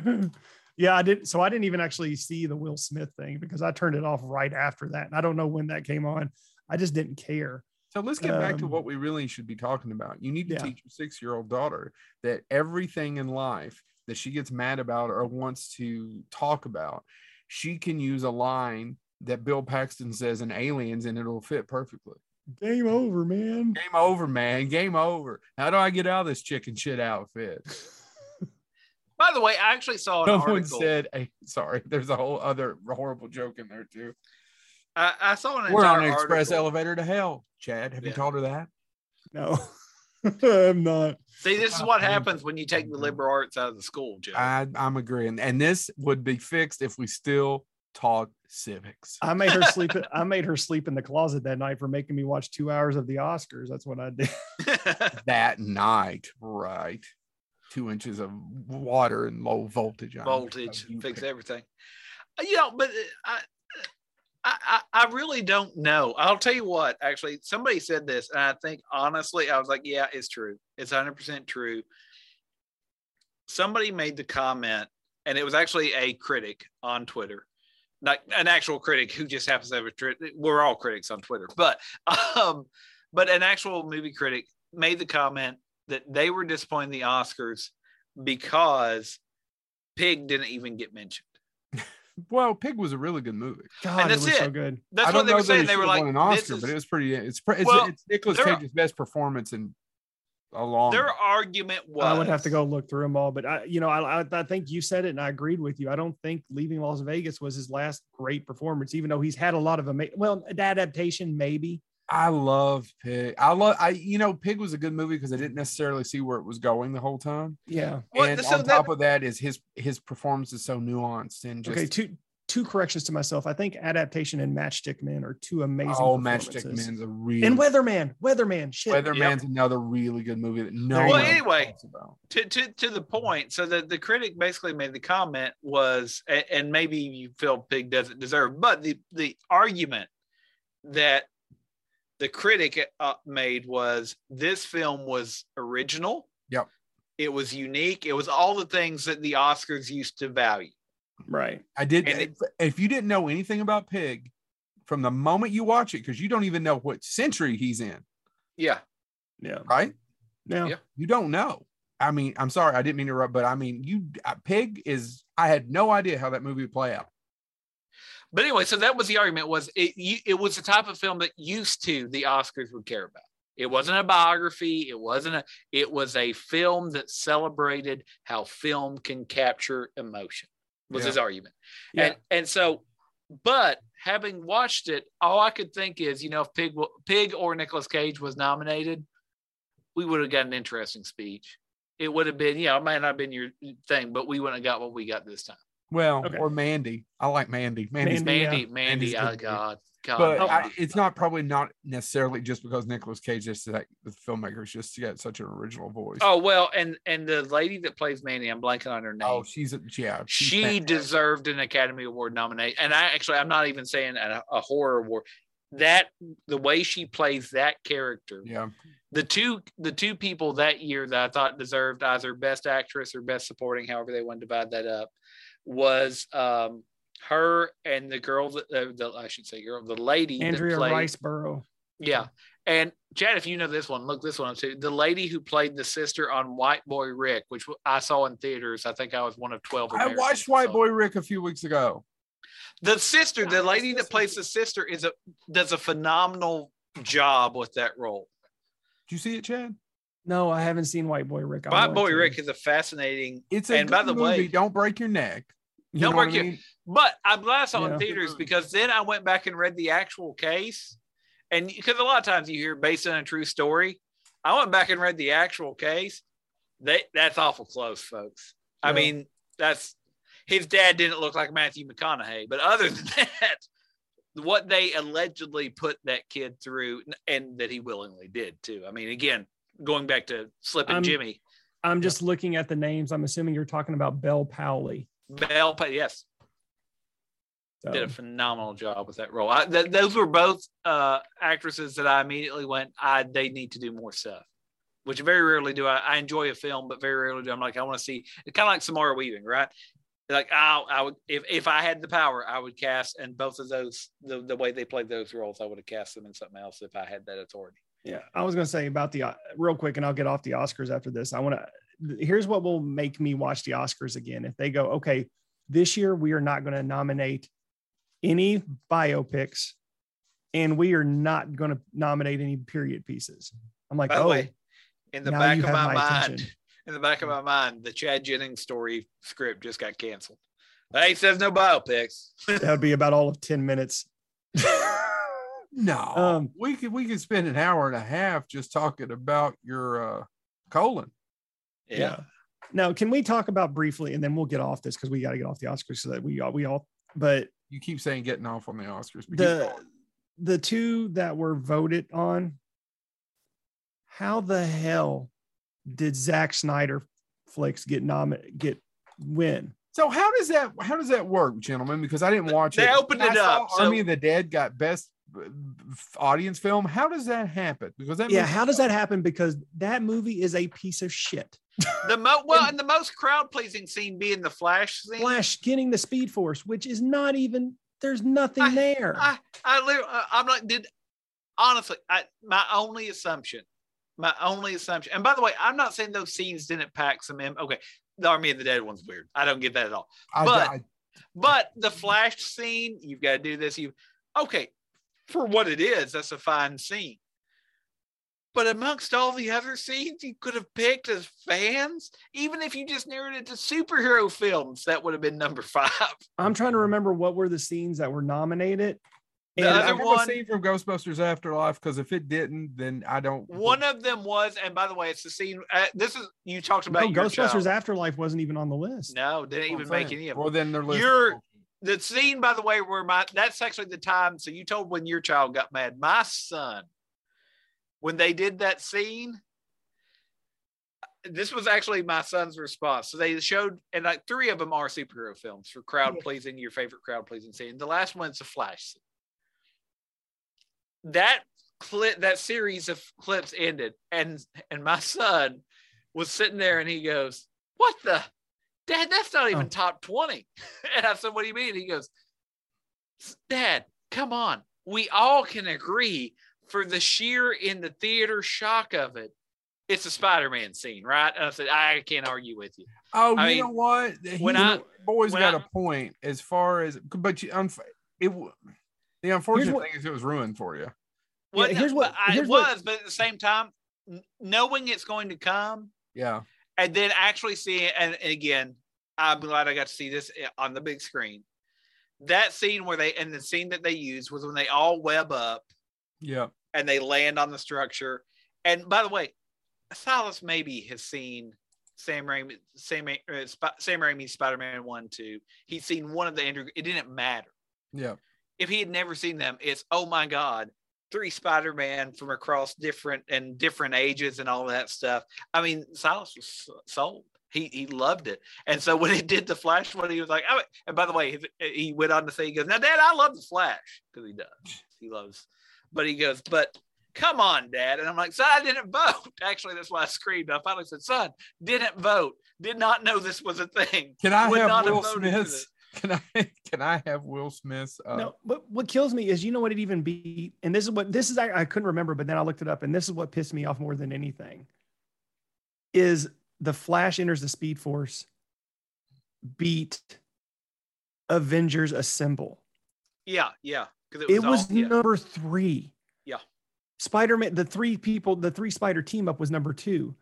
Yeah, I didn't. So I didn't even actually see the Will Smith thing because I turned it off right after that. And I don't know when that came on. I just didn't care. So let's get back to um, what we really should be talking about. You need to yeah. teach your six year old daughter that everything in life that she gets mad about or wants to talk about, she can use a line that Bill Paxton says in Aliens and it'll fit perfectly. Game over, man. Game over, man. Game over. How do I get out of this chicken shit outfit? By the way, I actually saw an Someone article. said, hey, sorry, there's a whole other horrible joke in there too. I, I saw an We're on entire an express article. elevator to hell. Chad, have you Yeah. told her that? No, I'm not. See, this is what happens when you take the liberal arts out of the school, Joe. I, I'm agreeing. And this would be fixed if we still taught civics. I made her sleep. I made her sleep in the closet that night for making me watch two hours of the Oscars. That's what I did. that night, right? Two inches of water and low voltage. on it. Voltage, You fix pick- everything. Uh, You know, but uh, I, I, I I really don't know. I'll tell you what. Actually, somebody said this, and I think honestly, I was like, "Yeah, it's true. It's 100 percent true." Somebody made the comment, and it was actually a critic on Twitter, not an actual critic who just happens to have a. Twi- We're all critics on Twitter, but um, but an actual movie critic made the comment that they were disappointed in the Oscars because Pig didn't even get mentioned. Well, Pig was a really good movie. God, that's it was so good. That's I what don't they know were saying. They were like, won an this Oscar, is, but it was pretty. It's pre- it's, Well, it's Nicolas Cage's best performance in a long. their argument was. I would have to go look through them all, but I, you know, I, I, I think you said it, and I agreed with you. I don't think Leaving Las Vegas was his last great performance, even though he's had a lot of ama- well, an adaptation maybe. I love Pig. I love. I you know Pig was a good movie because I didn't necessarily see where it was going the whole time. Yeah. Well, and so on that- top of that is his his performance is so nuanced and just okay. Two two corrections to myself. I think adaptation and Matchstick Man are two amazing. oh Matchstick. Man's a really and Weatherman. Weatherman. Shit. Weatherman's another really good movie that no There one. Well, anyway, about. to, to to the point. So the, the critic basically made the comment was, and, and maybe you feel Pig doesn't deserve, but the the argument that the critic uh, made was this film was original. Yep. It was unique. It was all the things that the Oscars used to value. right. I did. And if, if you didn't know anything about Pig, from the moment you watch it, because you don't even know what century he's in, Yeah. Yeah. right? Yeah. Yeah. You don't know. I mean, I'm sorry, I didn't mean to interrupt, but I mean, you uh, Pig is. I had no idea how that movie would play out. But anyway, so that was the argument was it you, it was the type of film that used to the Oscars would care about. It wasn't a biography, it wasn't a it was a film that celebrated how film can capture emotion. Was Yeah. his argument. Yeah. And and so but having watched it, all I could think is, you know, if Pig Pig or Nicolas Cage was nominated, we would have got an interesting speech. It would have been, yeah, you know, it might not have been your thing, but we wouldn't have got what we got this time. Well, Okay. or Mandy. I like Mandy. Mandy's Mandy, Mandy, yeah. Mandy, oh. God, God. but no. I, it's not probably not necessarily just because Nicolas Cage is that the filmmakers just got such an original voice. Oh well, and and the lady that plays Mandy, I'm blanking on her name. Oh, she's a, yeah. she's she fantastic. deserved an Academy Award nomination, and I actually I'm not even saying a, a horror award. That the way she plays that character, Yeah, the two the two people that year that I thought deserved either best actress or best supporting, however they want to divide that up, was um her and the girl that uh, the I should say girl the lady that Andrea played- Riseborough. yeah. And Chad, if you know this one, look this one up too. The lady who played the sister on White Boy Rick, which I saw in theaters. I think I was one of 12. I watched White. Boy Rick a few weeks ago. The sister, the lady that plays the sister, is a does a phenomenal job with that role. Did you see it, Chad? No, I haven't seen White Boy Rick. I White Boy to. Rick is a fascinating, It's a And by good the way- don't break your neck. You Don't break I your- mean? but I'm glad I saw Yeah. in theaters because then I went back and read the actual case, and because a lot of times you hear based on a true story, I went back and read the actual case. They that's awful close, folks. I mean, that's his dad didn't look like Matthew McConaughey, but other than that, what they allegedly put that kid through, and that he willingly did too. I mean, again, going back to Slippin' I'm- Jimmy, I'm just looking at the names. I'm assuming you're talking about Bel Powley. Bel, yes, So, did a phenomenal job with that role. I, th- those were both uh, actresses that I immediately went, I they need to do more stuff, which very rarely do. I, I enjoy a film, but very rarely do. I'm like, I want to see. It's kind of like Samara Weaving, right? Like I, I would if if I had the power, I would cast, and both of those the the way they played those roles, I would have cast them in something else if I had that authority. Yeah, I was going to say about the uh, real quick, and I'll get off the Oscars after this. I want to. Here's what will make me watch the Oscars again. If they go, okay, this year we are not going to nominate any biopics, and we are not going to nominate any period pieces. I'm like, By oh, way, in the back of my, my mind, attention. in the back of my mind, the Chad Jennings story script just got canceled. Hey, it says no biopics. that would be about all of 10 minutes. No, Um, we could we could spend an hour and a half just talking about your uh, colon. Yeah. Now, can we talk about briefly, and then we'll get off this because we got to get off the Oscars so that we all we all. But You keep saying getting off on the Oscars. but the the two that were voted on, how the hell did Zack Snyder flicks get nominated get win? So how does that how does that work, gentlemen? Because I didn't watch They it. opened I it saw up, so- Army of the Dead got best uh, audience film. How does that happen? Because that Yeah, how does that happen? Because that movie is a piece of shit. The mo well, and the most crowd pleasing scene being the flash scene. Flash getting the Speed Force, which is not even there's nothing there. I, I, lit- I uh, I'm like, did honestly, I my only assumption, my only assumption, and by the way, I'm not saying those scenes didn't pack some. Im- okay, the Army of the Dead one's weird. I don't get that at all. I, but- I- But the flash scene, you've got to do this. You okay for what it is? That's a fine scene. But amongst all the other scenes you could have picked as fans, even if you just narrowed it to superhero films, that would have been number five. I'm trying to remember what were the scenes that were nominated. The And other I have one- a scene from Ghostbusters Afterlife because if it didn't, then I don't. One of them was, and by the way, it's the scene. Uh, this is you talked about no, your Ghostbusters child. Afterlife wasn't even on the list. No, didn't even make any of them. Well, then they're listed. The scene, by the way, where my that's actually the time. So you told when your child got mad. My son, when they did that scene, this was actually my son's response. So they showed, and like three of them are superhero films for crowd pleasing, your favorite crowd pleasing scene. The last one's a flash scene. That clip, that series of clips ended, and and my son was sitting there and he goes, What the Dad, that's not even Oh. top 20. And I said, What do you mean? He goes, Dad, come on. We all can agree for the sheer in the theater shock of it. It's a Spider-Man scene, right? And I said, I can't argue with you. Oh, I you mean, know what? He, when I- boys when got I- a point as far as, but you, unf- it. The unfortunate what- thing is it was ruined for you. Well, Yeah, here's what- but I, here's it what- was, but at the same time, knowing it's going to come Yeah. And then actually seeing and, and again, I'm glad I got to see this eh, on the big screen. That scene where they and the scene that they used was when they all web up Yeah. and they land on the structure. And by the way, Silas maybe has seen Sam Raimi, Sam, uh, Sp- Sam Raimi's Spider-Man one, two. He's seen one of the Andrew. It didn't matter Yeah. if he had never seen them. It's oh my god, three Spider-Man from across different and different ages and all that stuff. I mean, Silas was sold. He he loved it. And so when he did the Flash one, he was like, oh, and by the way, he- went on to say, he goes, now, Dad, I love the Flash because he does. He loves, but he goes, but come on, Dad. And I'm like, son, I didn't vote. Actually, that's why I screamed. I finally said, son, didn't vote. Did not know this was a thing. Can I Would not have Will voted Smith's? Can I? Can I have Will Smith's? Uh, no, but what kills me is you know what it even beat, and this is what this is. I, I couldn't remember, but then I looked it up, and this is what pissed me off more than anything. Is the Flash enters the Speed Force beat Avengers Assemble? Yeah, yeah. Because It was, all- yeah. number three. Yeah. Spider Man, the three people, the three Spider team up was number two,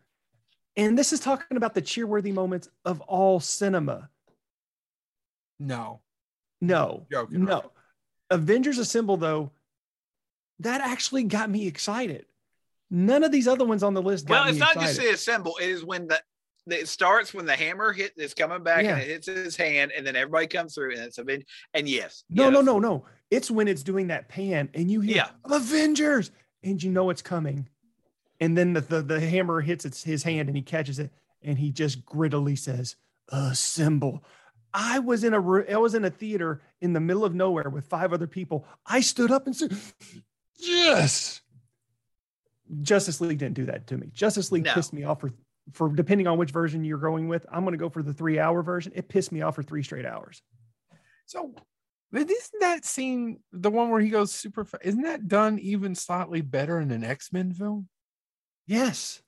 and this is talking about the cheerworthy moments of all cinema. No. No, Joking, no. right? Avengers Assemble, though, that actually got me excited. None of these other ones on the list got Well, me it's not excited. just the assemble. It is when the it starts when the hammer hit is coming back Yeah. and it hits his hand, and then everybody comes through, and it's a bit. And yes, no, no, no, no. It's when it's doing that pan and you hear Yeah. Avengers and you know it's coming. And then the, the, the hammer hits its, his hand and he catches it and he just grittily says, Assemble. I was in a ro- I was in a theater in the middle of nowhere with five other people. I stood up and said, Yes. Justice League didn't do that to me. Justice League No. pissed me off for for depending on which version you're going with. I'm going to go for the three hour version. It pissed me off for three straight hours. So, isn't that scene the one where he goes super? Isn't that done even slightly better in an X Men film Yes,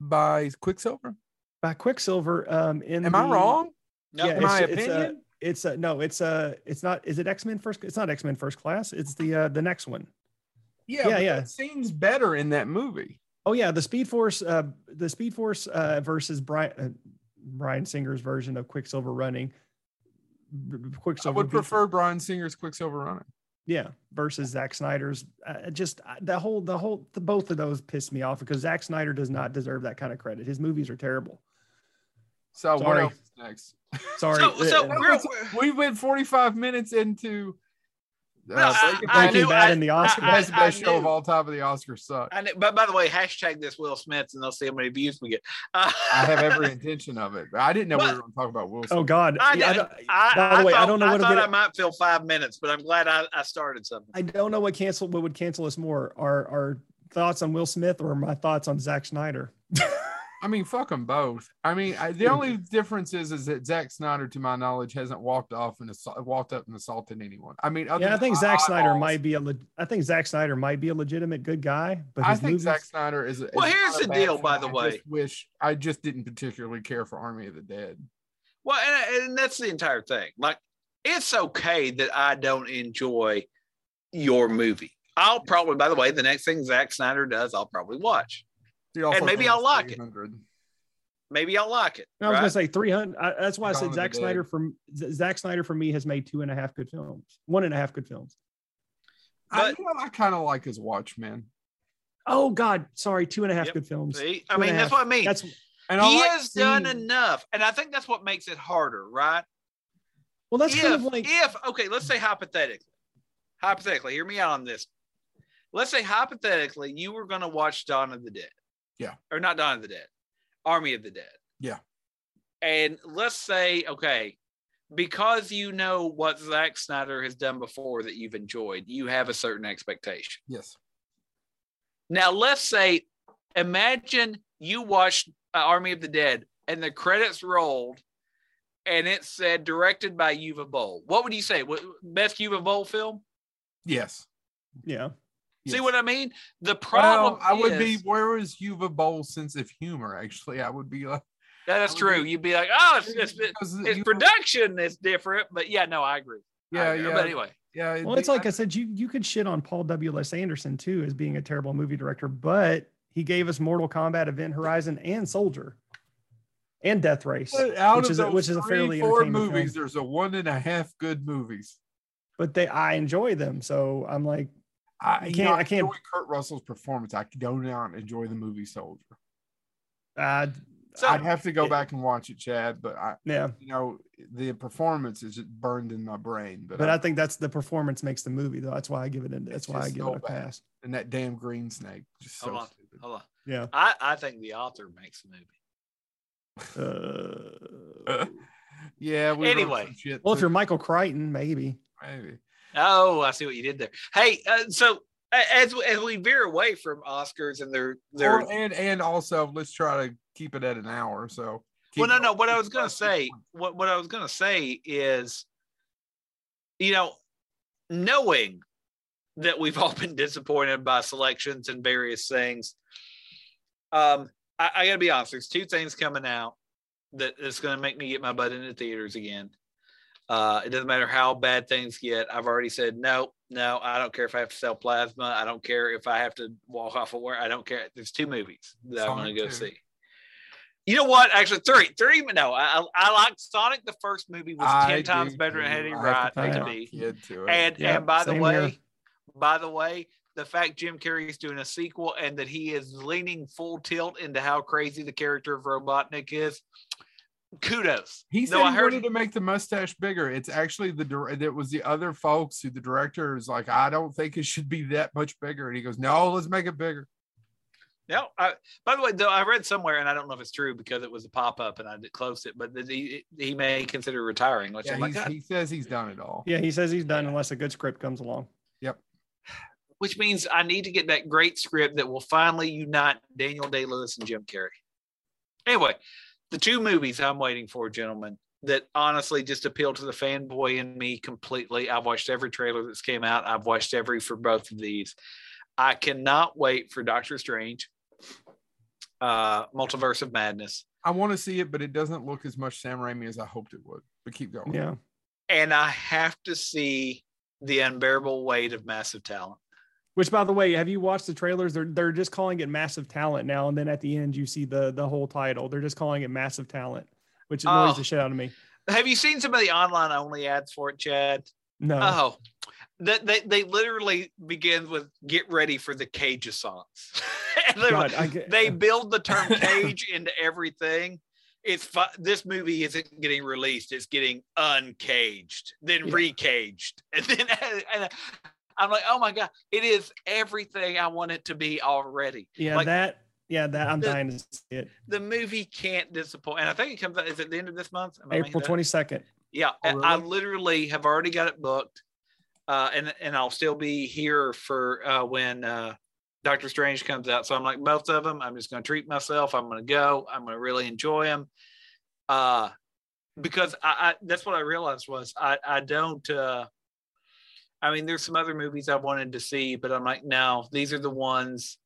by Quicksilver? by Quicksilver. Um, in Am I wrong? No, Yeah, my it's, it's, uh, opinion? it's uh, no, it's a. it's not. Is it X Men first? It's not X Men First Class. It's the uh, the next one. Yeah, Yeah, yeah. That scene's better in that movie. Oh yeah, the Speed Force, uh, the Speed Force uh, versus Bryan uh, Bryan Singer's version of Quicksilver running. B- I Quicksilver would prefer Bryan Singer's Quicksilver running. Yeah, versus Zack Snyder's. Uh, just uh, the whole, the whole, the both of those pissed me off because Zack Snyder does not deserve that kind of credit. His movies are terrible. So what else is next? Sorry, So, so uh, we're, We've been 45 minutes into uh, No, I- Breaking I Bad. Breaking knew- Bad I- and the I- Oscars. I- Best, best show of all time, of the Oscars suck. I know, but by the way, hashtag this Will Smith, and they'll see how many views we get. Uh, I have every intention of it. But I didn't know we were going to talk about Will Smith. oh God, I, Yeah, I I, don't- I, by the way, I thought, don't know I what'll thought I might fill five minutes, but I'm glad I, I started something. I don't know what cancel what would cancel us more. Our our thoughts on Will Smith or my thoughts on Zack Snyder. I mean, fuck them both. I mean, I, the only difference is, is that Zack Snyder, to my knowledge, hasn't walked off and assault, walked up and assaulted anyone. I mean, other yeah, I think my Zack Snyder eyeballs, might be a. Le- I think Zack Snyder might be a legitimate good guy, but I think movies, Zack Snyder is. A, Well, is here's the deal, by film. the I way. just wish I just didn't particularly care for Army of the Dead. Well, and, and that's the entire thing. Like, it's okay that I don't enjoy your movie. I'll probably, by the way, the next thing Zack Snyder does, I'll probably watch. He also maybe I'll like it. Maybe I'll like it. I was gonna say three hundred. That's why I said of the Zack Snyder from Zack Snyder for me has made two and a half good films, one and a half good films. I, you know, I kind of like his Watchmen. Oh God, sorry, two and a half Yep. good films. See, I Two mean, that's half. what I mean. That's And I he like has done enough, and I think that's what makes it harder, right? well, that's if, kind of like if okay, let's say hypothetically, hypothetically, hear me out on this. Let's say hypothetically, you were going to watch Dawn of the Dead. Yeah. Or not Dawn of the Dead, Army of the Dead. Yeah. And let's say, okay, because you know what Zack Snyder has done before that you've enjoyed, you have a certain expectation. Yes. Now, let's say, imagine you watched uh, Army of the Dead and the credits rolled and it said directed by Uwe Boll. What would you say? What, best Uwe Boll film? Yes. yeah. See what I mean? The problem Well, I would be. is- Where is Uwe Boll's sense of humor? Actually, I would be like, that's true. be- You'd be like, oh, it's, it's, because it's production is different. But yeah, no, I agree. I Yeah, agree. yeah. But anyway, Yeah. Well, it's like I said, you you could shit on Paul W. S. Anderson too as being a terrible movie director, but he gave us Mortal Kombat, Event Horizon, and Soldier, and Death Race. Out which of is a- those which is a fairly four entertaining movies. film. There's a one and a half good movies. But they, I enjoy them, so I'm like, I You you can't- know, I can't- enjoy Kurt Russell's performance. I do not enjoy the movie Soldier. uh, so I'd have to go it- back and watch it, Chad. But I, yeah. you know, the performance is just burned in my brain. But, But I, I think that's the performance makes the movie, though. That's why I give it. A, that's why I give so it a bad. pass. and that damn green snake, just so Hold on. stupid. hold on. Yeah. I, I think the author makes the movie. Uh, Yeah. We Anyway. some shit well, if you're Michael Crichton, maybe. maybe. Oh, I see what you did there. Hey, uh, so as as we veer away from Oscars and their their Or- and and also let's try to keep it at an hour. So. well, no, no. What I was gonna say, what what I was gonna say is, you know, knowing that we've all been disappointed by selections and various things. Um, I, I gotta be honest. There's two things coming out that that is gonna make me get my butt into theaters again. Uh, it doesn't matter how bad things get. I've already said no, no. I don't care if I have to sell plasma. I don't care if I have to walk off of work. I don't care. There's two movies that Sonic going to go 2. see. You know what? Actually, three, three. No, I, I- I like Sonic. The first movie was I ten times better than. Eddie Wright to be. kid to it. And Yeah, and by the way, here. by the way, the fact Jim Carrey is doing a sequel and that he is leaning full tilt into how crazy the character of Robotnik is, kudos. He said No, I he heard- wanted to make the mustache bigger. It's actually the dir- it was the other folks who the director is like, I don't think it should be that much bigger. And he goes, No, let's make it bigger. No, I, by the way, though I read somewhere, and I don't know if it's true because it was a pop up and I did close it, but that he he may consider retiring. Which Yeah, I'm like, he says he's done it all. Yeah, he says he's done unless a good script comes along. Yep. Which means I need to get that great script that will finally unite Daniel Day Lewis and Jim Carrey. Anyway, the two movies I'm waiting for, gentlemen, that honestly just appeal to the fanboy in me completely. I've watched every trailer that's came out. I've watched every for both of these. I cannot wait for Doctor Strange, uh, Multiverse of Madness, I want to see it, but it doesn't look as much Sam Raimi as I hoped it would. But keep going. Yeah. and I have to see the unbearable weight of massive talent. Which, by the way, have you watched the trailers? They're they're just calling it massive talent now, and then at the end you see the the whole title. They're just calling it massive talent, which annoys Oh. the shit out of me. Have you seen some of the online only ads for it, Chad? No. Oh, that they, they literally begin with get ready for the cage assaults. they, God, get- they build the term cage into everything. It's fu- this movie isn't getting released; it's getting uncaged, then Yeah. recaged, and then and I'm like, oh my god, it is everything I want it to be already. yeah, like- that. Yeah, that I'm The- dying to see it. The movie can't disappoint, and I think it comes out. Is it the end of this month? Am April twenty second. Yeah, Oh, I- I literally have already got it booked, uh, and and I'll still be here for uh, when uh, Doctor Strange comes out. So I'm like both of them. I'm just going to treat myself. I'm going to go. I'm going to really enjoy them, uh, because I, I that's what I realized was I I don't. Uh, I mean, there's some other movies I wanted to see, but I'm like, no, these are the ones,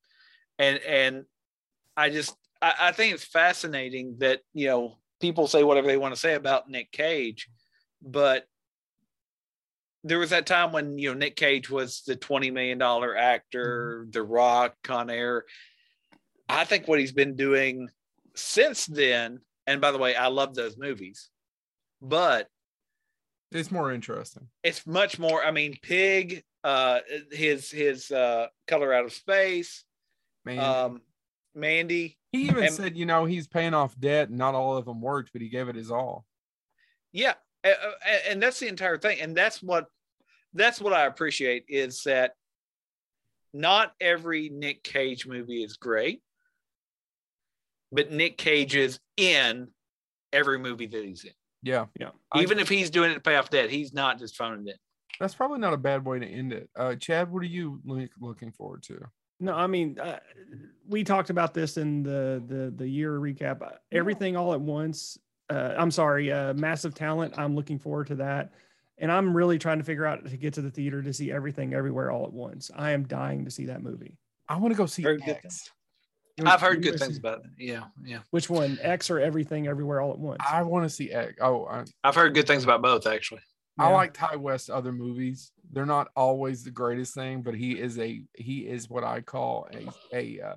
and and I just I, I think it's fascinating that you know people say whatever they want to say about Nick Cage, but there was that time when you know Nick Cage was the twenty million dollar actor, mm-hmm. The Rock, Con Air. I think what he's been doing since then, and by the way, I love those movies, but It's more interesting. it's much more. I mean, Pig, uh, his his uh, Color Out of Space, Man, um, Mandy. he even and- said, you know, he's paying off debt. Not all of them worked, but he gave it his all. Yeah, a- a- and that's the entire thing, and that's what that's what I appreciate is that not every Nick Cage movie is great, but Nick Cage is in every movie that he's in. Yeah, Yeah. I- Even if he's doing it to pay off debt, he's not just phoning it. That's probably not a bad way to end it. Uh, Chad, what are you looking forward to? No, I mean, uh, we talked about this in the the the year recap. Uh, Everything all at once. Uh, I'm sorry, uh, massive talent. I'm looking forward to that, and I'm really trying to figure out to get to the theater to see everything everywhere all at once. I am dying to see that movie. I want to go see Heard good X. I've heard good things see- about it. Yeah, yeah. Which one? X or everything everywhere all at once? I want to see X. Oh, I, I've heard good things about both actually. I like Ti West's other movies. They're not always the greatest thing, but he is a he is what I call a a. Uh,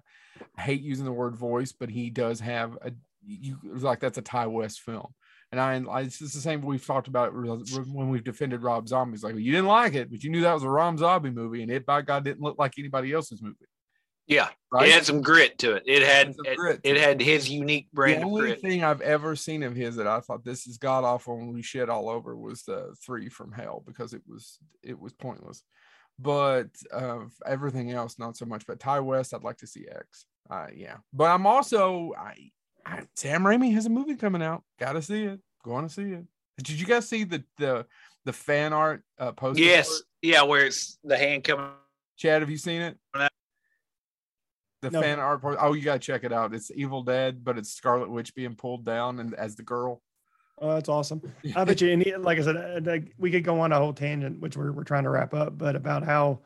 I hate using the word voice, but he does have a you like that's a Ty West film. And I, I it's just the same we've talked about when we've defended Rob Zombie's like you didn't like it, but you knew that was a Rob Zombie movie, and it by God didn't look like anybody else's movie, Yeah, right? it had some grit to it. It had it, it had his unique brand the only thing I've ever seen of his that I thought this is god awful and we shit all over was the three from hell because it was it was pointless. But uh, everything else, not so much. But Ti West, I'd like to see X. Uh, yeah, but I'm also I, I Sam Raimi has a movie coming out. Got to see it. Going to see it. Did you guys see the the the fan art uh, for Yes, it? yeah, where it's the hand coming. Chad, have you seen it? The No. fan art. po- Oh, you gotta check it out. It's Evil Dead, but it's Scarlet Witch being pulled down and as the girl. Oh, that's awesome. I bet you, he- like I said, uh, we could go on a whole tangent, which we're, we're trying to wrap up, but about how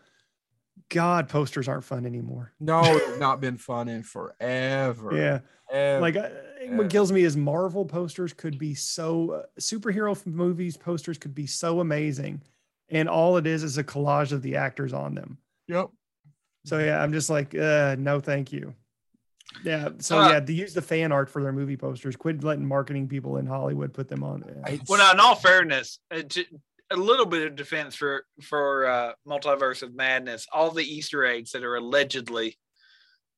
God posters aren't fun anymore. No, it's not been fun in forever. Yeah. Ever. Like, uh, Yeah. what kills me is Marvel posters could be so, uh, superhero movies posters could be so amazing. And all it is is a collage of the actors on them. yep. So, yeah, I'm just like, uh, no, thank you. Yeah. So, Uh, yeah, to use the fan art for their movie posters, quit letting marketing people in Hollywood put them on. Yeah. Well, now, in all fairness, uh, a little bit of defense for for uh, Multiverse of Madness. All the Easter eggs that are allegedly,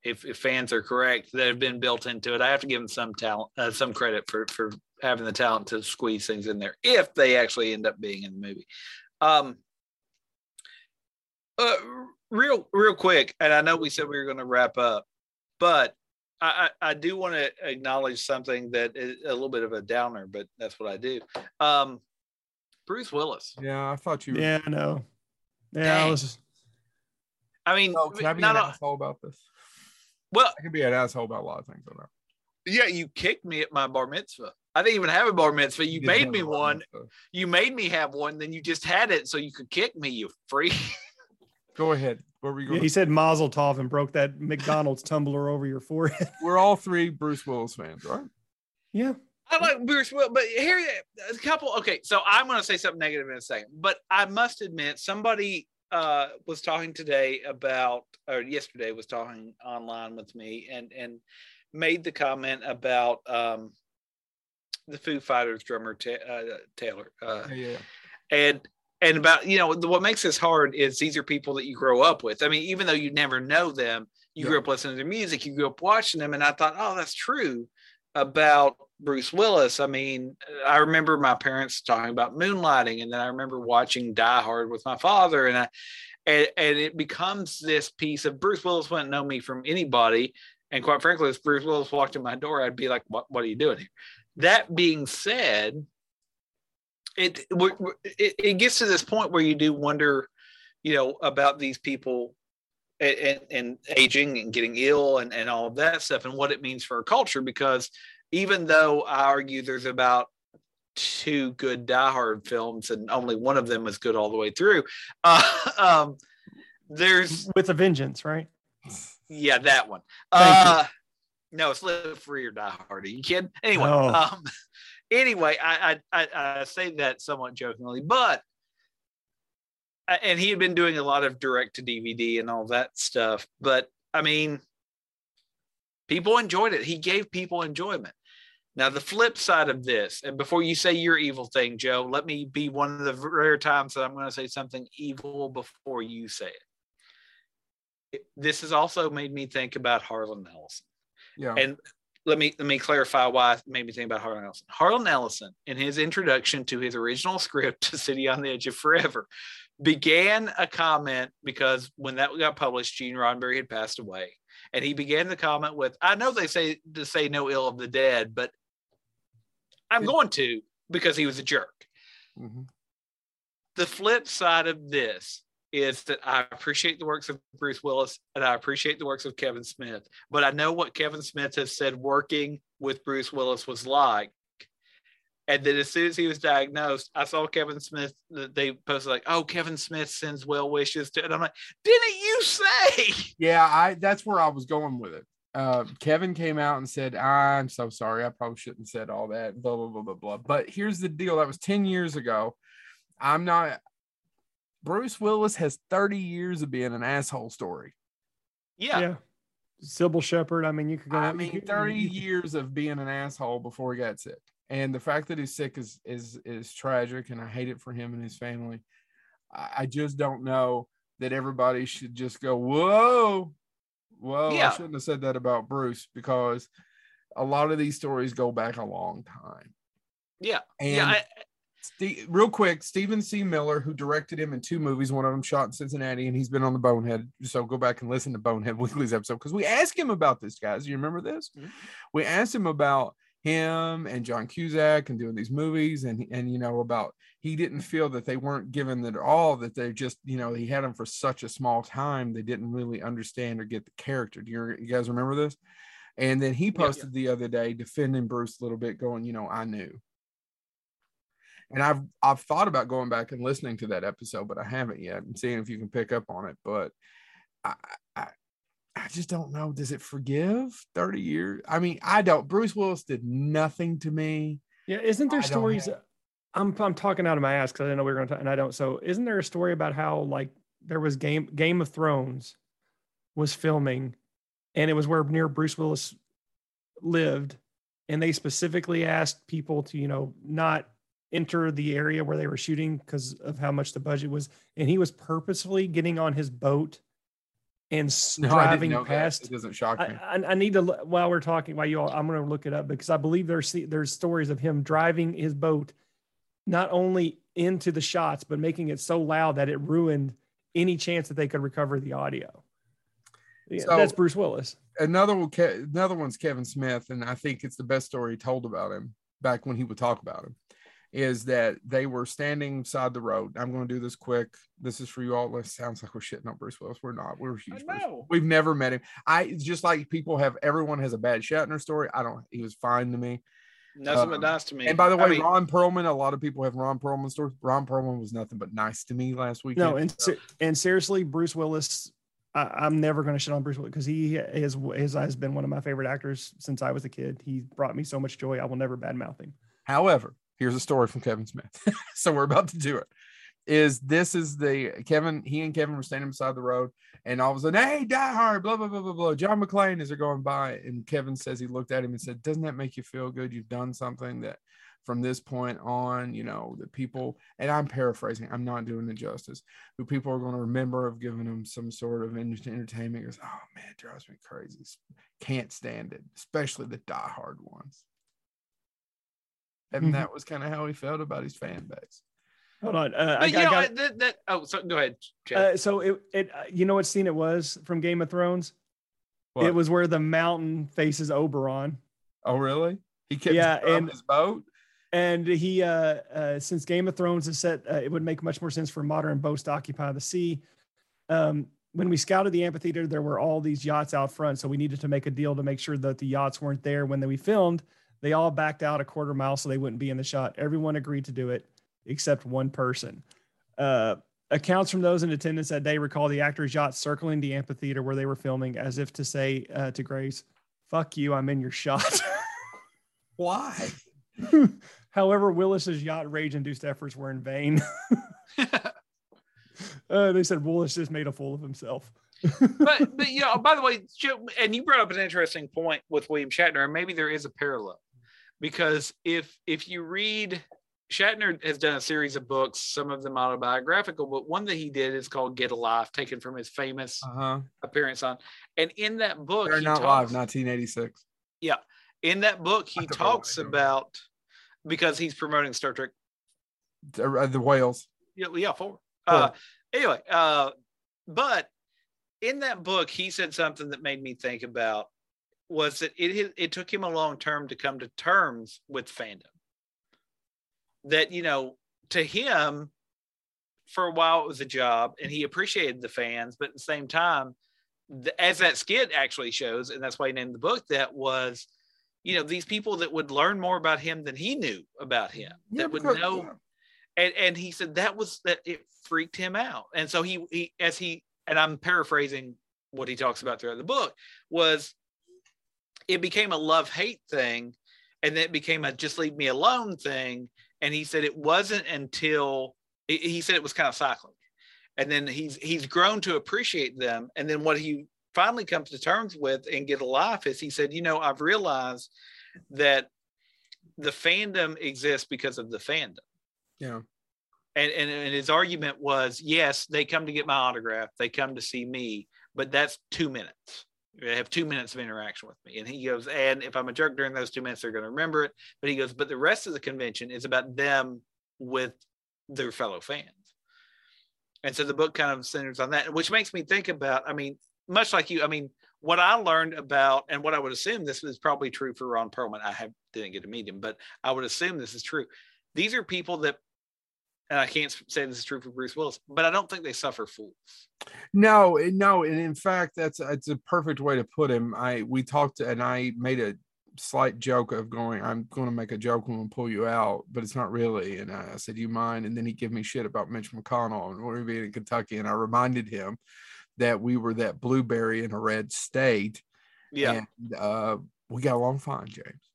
if, if fans are correct, that have been built into it. I have to give them some talent, uh, some credit for for having the talent to squeeze things in there if they actually end up being in the movie. Um, uh, real real quick, and I know we said we were going to wrap up, but I, I, I do want to acknowledge something that is a little bit of a downer, but that's what I do. Um, Bruce Willis. yeah, I thought you. were- Yeah, I know. Yeah, I was I mean, Oh, can I be not an a- asshole about this? well, I can be an asshole about a lot of things. I know. yeah, you kicked me at my bar mitzvah. I didn't even have a bar mitzvah. You did made me a lot of one. stuff. You made me have one. Then you just had it so you could kick me. You freak. Go ahead. Where were you Yeah, he said Mazel Tov and broke that McDonald's tumbler over your forehead. we're all three Bruce Willis fans, right? yeah. I like Bruce Willis, but here a couple. Okay, so I'm going to say something negative in a second, but I must admit, somebody uh, was talking today about, or yesterday was talking online with me, and and made the comment about um, the Foo Fighters drummer Ta- uh, Taylor, uh, Yeah, yeah. and and about you know what makes this hard is these are people that you grow up with. I mean, even though you never know them, you Yeah. grew up listening to their music, you grew up watching them, and I thought, oh, that's true about Bruce Willis. I mean, I remember my parents talking about moonlighting, and then I remember watching Die Hard with my father, and I and, and it becomes this piece of Bruce Willis wouldn't know me from anybody. And quite frankly, if Bruce Willis walked in my door, I'd be like, "What? What are you doing here?" That being said, it it, it gets to this point where you do wonder, you know, about these people and, and, aging and getting ill and, and all of that stuff and what it means for our culture. Because even though I argue there's about two good Die Hard films and only one of them is good all the way through, uh, um, there's with a vengeance, right? yeah that one. Uh, no, it's Live Free or Die Hard. Are you kidding? Anyway, Oh. um, anyway, I, I I I say that somewhat jokingly, but uh, and he had been doing a lot of direct to DVD and all that stuff. But I mean, people enjoyed it. He gave people enjoyment. Now, the flip side of this, and before you say your evil thing, Joe, let me be one of the rare times that I'm going to say something evil before you say it. It- This has also made me think about Harlan Ellison. Yeah. And let me let me clarify why it made me think about Harlan Ellison. Harlan Ellison, in his introduction to his original script to City on the Edge of Forever, began a comment because when that got published, Gene Roddenberry had passed away. And he began the comment with, I know they say to say no ill of the dead, but I'm going to because he was a jerk. Mhm. The flip side of this is that I appreciate the works of Bruce Willis and I appreciate the works of Kevin Smith, but I know what Kevin Smith has said working with Bruce Willis was like. And then as soon as he was diagnosed, I saw Kevin Smith they posted like, "Oh, Kevin Smith sends well wishes to," and I'm like, "Didn't you say?" Yeah, I that's where I was going with it. Uh, Kevin came out and said, "I'm so sorry. I probably shouldn't have said all that." Blah blah blah blah blah. But here's the deal: that was ten years ago. I'm not. Bruce Willis has 30 years of being an asshole story. Yeah, Yeah. Cybill Shepherd. I mean, you could go. I mean, could- 30 years of being an asshole before he got sick. And the fact that he's sick is is is tragic, and I hate it for him and his family. I, I just don't know that everybody should just go, whoa, whoa. Yeah. I shouldn't have said that about Bruce because a lot of these stories go back a long time. yeah, And yeah. I, Ste- real quick, Steven C. Miller, who directed him in two movies, one of them shot in Cincinnati, and he's been on the Bonehead. So go back and listen to Bonehead Weekly's episode because we asked him about this, guys. You remember this? Mhm. We asked him about him and John Cusack and doing these movies, and and you know about he didn't feel that they weren't given it all, that they just you know he had them for such a small time they didn't really understand or get the character. Do you, you guys remember this? And then he yeah. posted the other day defending Bruce a little bit, going, you know, I knew. And I've I've thought about going back and listening to that episode, but I haven't yet, and seeing if you can pick up on it. But I I, I just don't know. Does it forgive 30 years? I mean, I don't. Bruce Willis did nothing to me. Yeah, isn't there I stories? have- I'm I'm talking out of my ass because I didn't know we were going to, talk and I don't. So, isn't there a story about how like there was game Game of Thrones was filming, and it was where near Bruce Willis lived, and they specifically asked people to you know not enter the area where they were shooting because of how much the budget was, and he was purposefully getting on his boat and No, driving know that. past It doesn't shock I, me. I, I need to while we're talking while you all I'm going to look it up because I believe there's there's stories of him driving his boat not only into the shots but making it so loud that it ruined any chance that they could recover the audio. Yeah, So- that's Bruce Willis. another one, another one's Kevin Smith, and I think it's the best story told about him back when he would talk about him. Is that they were standing beside the road. I'm going to do this quick. This is for you all. It sounds like we're shitting on Bruce Willis. We're not. We're huge. Bruce- know. We've never met him. I just like people have. Everyone has a bad Shatner story. I don't. He was fine to me. Nothing but Um, nice to me. And by the way, I mean, Ron Perlman. A lot of people have Ron Perlman stories. Ron Perlman was nothing but nice to me last week. No, and se- and seriously, Bruce Willis. I, I'm never going to shit on Bruce Willis because he is has, has been one of my favorite actors since I was a kid. He brought me so much joy. I will never badmouth him. However, here's a story from Kevin Smith. so we're about to do it. Is this is the Kevin? He and Kevin were standing beside the road, and all of a sudden, hey, die hard, blah blah blah blah blah. John McClane as they're going by, and Kevin says he looked at him and said, "Doesn't that make you feel good? You've done something that from this point on, you know, the people, and I'm paraphrasing, I'm not doing it justice, who people are going to remember of giving them some sort of entertainment. Goes, oh man, drives me crazy. Can't stand it, especially the diehard ones. And mm-hmm. that was kind of how he felt about his fan base. Hold on. Uh, I, I, know, got, that, that, oh, so go ahead. Uh, so it, it, uh, you know what scene it was from Game of Thrones? What? It was where the mountain faces Oberyn. Oh, really? He kept yeah, and his boat. And he, uh, uh, since Game of Thrones is set, uh, it would make much more sense for modern boats to occupy the sea. Um, when we scouted the amphitheater, there were all these yachts out front, so we needed to make a deal to make sure that the yachts weren't there when we filmed. They all backed out a quarter mile so they wouldn't be in the shot. Everyone agreed to do it except one person. Uh, accounts from those in attendance that day recall the actor's yacht circling the amphitheater where they were filming as if to say uh, to Grace, fuck you, I'm in your shot. Why? However, Willis's yacht rage induced efforts were in vain. uh, they said Willis just made a fool of himself. but but you know, by the way, and you brought up an interesting point with William Shatner, and maybe there is a parallel because if if you read Shatner has done a series of books, some of them autobiographical, but one that he did is called Get a Life, taken from his famous uh-huh. appearance on. And in that book, They're not talks, live, 1986. Yeah, in that book, he talks about because he's promoting Star Trek, the, uh, the whales. Yeah, yeah, four. Uh, anyway, uh, but in that book, he said something that made me think about was that it it took him a long term to come to terms with fandom that you know to him for a while it was a job and he appreciated the fans but at the same time the, as that skit actually shows and that's why he named the book that was you know these people that would learn more about him than he knew about him yeah, that would know yeah. and and he said that was that it freaked him out and so he he as he and i'm paraphrasing what he talks about throughout the book was it became a love hate thing and then it became a just leave me alone thing. And he said it wasn't until he said it was kind of cycling and then he's he's grown to appreciate them. And then what he finally comes to terms with and get a life is he said you know i've realized that the fandom exists because of the fandom. Yeah. And, and, and his argument was yes they come to get my autograph. They come to see me but that's two minutes they have two minutes of interaction with me. And he goes, and if I'm a jerk during those two minutes, they're going to remember it. But he goes, but the rest of the convention is about them with their fellow fans. And so the book kind of centers on that, which makes me think about, I mean, much like you, I mean, what I learned about, and what I would assume this is probably true for Ron Perlman. I have, didn't get to meet him, but I would assume this is true. These are people that and I can't say this is true for Bruce Willis, but I don't think they suffer fools. No, no, and in fact, that's it's a perfect way to put him. I we talked and I made a slight joke of going, I'm going to make a joke and we'll pull you out, but it's not really. And I, said, you mind? And then he gave me shit about Mitch McConnell and we're being in Kentucky, and I reminded him that we were that blueberry in a red state. Yeah, and, uh, we got along fine, James.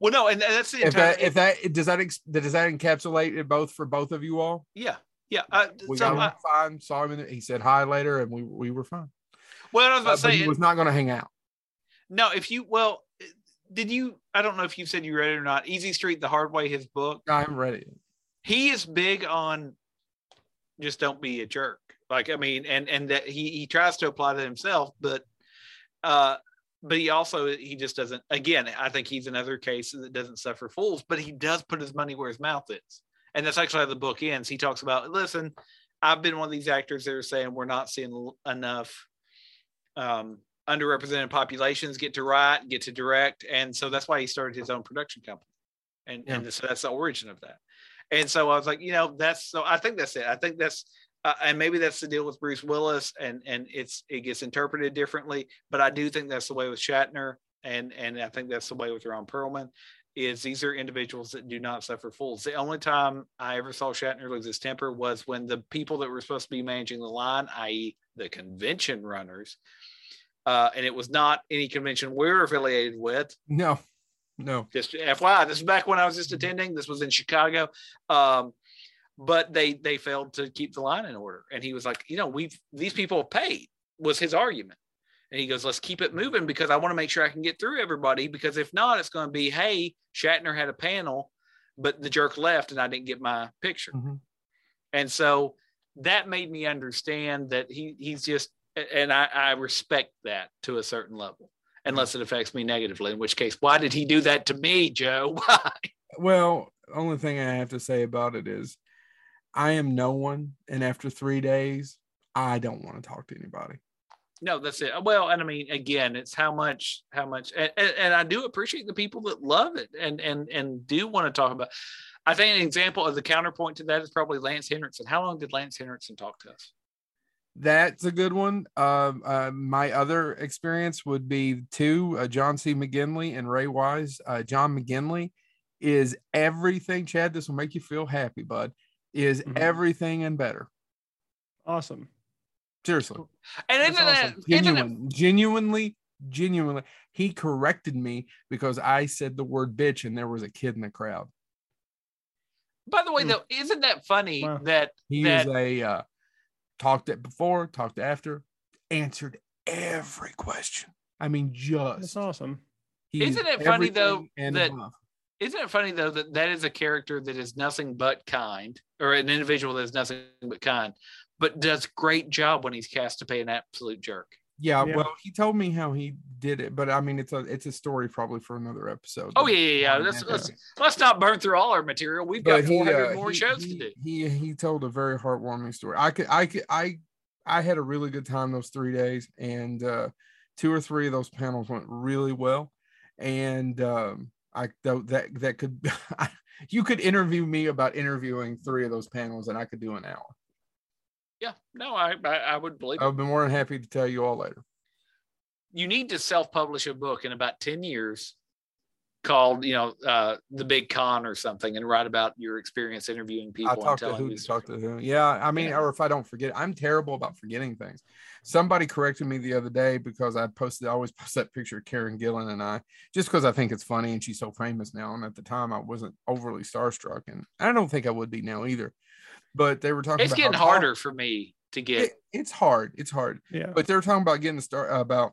Well, no, and that's the entire. If that, if that does that does that encapsulate it both for both of you all? Yeah, yeah. Uh, we so, got uh, fine. Saw him. he said hi later, and we we were fine. Well, I was about uh, to say he was not going to hang out. No, if you well, did you? I don't know if you said you read it or not. Easy Street, the hard way, his book. I haven't read it. He is big on just don't be a jerk. Like I mean, and and that he he tries to apply that himself, but uh but he also he just doesn't again i think he's another case that doesn't suffer fools but he does put his money where his mouth is. And that's actually how the book ends. He talks about listen i've been one of these actors that are saying we're not seeing enough um, underrepresented populations get to write get to direct. And so that's why he started his own production company. And, yeah. and so that's the origin of that. And so i was like you know that's so i think that's it. I think that's uh, and maybe that's the deal with Bruce Willis, and and it's it gets interpreted differently. But I do think that's the way with Shatner, and and I think that's the way with Ron Perlman. Is these are individuals that do not suffer fools. The only time I ever saw Shatner lose his temper was when the people that were supposed to be managing the line, i.e., the convention runners, uh, and it was not any convention we're affiliated with. No, no. Just FYI, this is back when I was just attending. This was in Chicago. Um, but they they failed to keep the line in order. And he was like, you know, we've these people have paid was his argument. And he goes, let's keep it moving because I want to make sure I can get through everybody. Because if not, it's going to be, hey, Shatner had a panel. but the jerk left and I didn't get my picture. Mhm. And so that made me understand that he he's just and I, I respect that to a certain level, unless it affects me negatively, in which case, why did he do that to me, Joe? Why? Well, only thing I have to say about it is I am no one. And after three days, I don't want to talk to anybody. No, that's it. Well, and I mean, again, it's how much, how much, and, and, and I do appreciate the people that love it and and and do want to talk about. I think an example of the counterpoint to that is probably Lance Henriksen. How long did Lance Henriksen talk to us? That's a good one. Um, uh, my other experience would be two uh, John C. McGinley and Ray Wise. Uh, John McGinley is everything, Chad. This will make you feel happy, bud. Is Mhm. everything and better. Awesome. Seriously. And isn't that, awesome. isn't it genuinely, genuinely. He corrected me because I said the word bitch and there was a kid in the crowd. by the way, Hmm. though, isn't that funny Wow. that He that is a uh, talked it before, talked after, answered every question. I mean, just That's awesome. he's Isn't it funny, though, that- above. Isn't it funny though that that is a character that is nothing but kind, or an individual that is nothing but kind, but does great job when he's cast to play an absolute jerk. Yeah, Yeah. well, he told me how he did it, but I mean, it's a it's a story probably for another episode. Oh yeah, yeah, yeah. Let's let's let's not burn through all our material. We've got But he, 400 uh, more he- shows he, to do. He he told a very heartwarming story. I could I could I I had a really good time those three days, and uh, two or three of those panels went really well, and um, I that that could you could interview me about interviewing three of those panels, and I could do an hour. Yeah, no, I I, I would believe. I've been more than happy to tell you all later. you need to self-publish a book in about 10 years called you know uh the big con or something and write about your experience interviewing people I and talk to telling who these to talk to who. Yeah, I mean, Yeah. or if I don't forget, I'm terrible about forgetting things. Somebody corrected me the other day because I posted, I always post that picture of Karen Gillan and I, just because I think it's funny and she's so famous now. And at the time, I wasn't overly starstruck, and I don't think I would be now either. But they were talking. it's about getting how tall- harder for me to get It, it's hard. It's hard. Yeah. But they were talking about getting the start about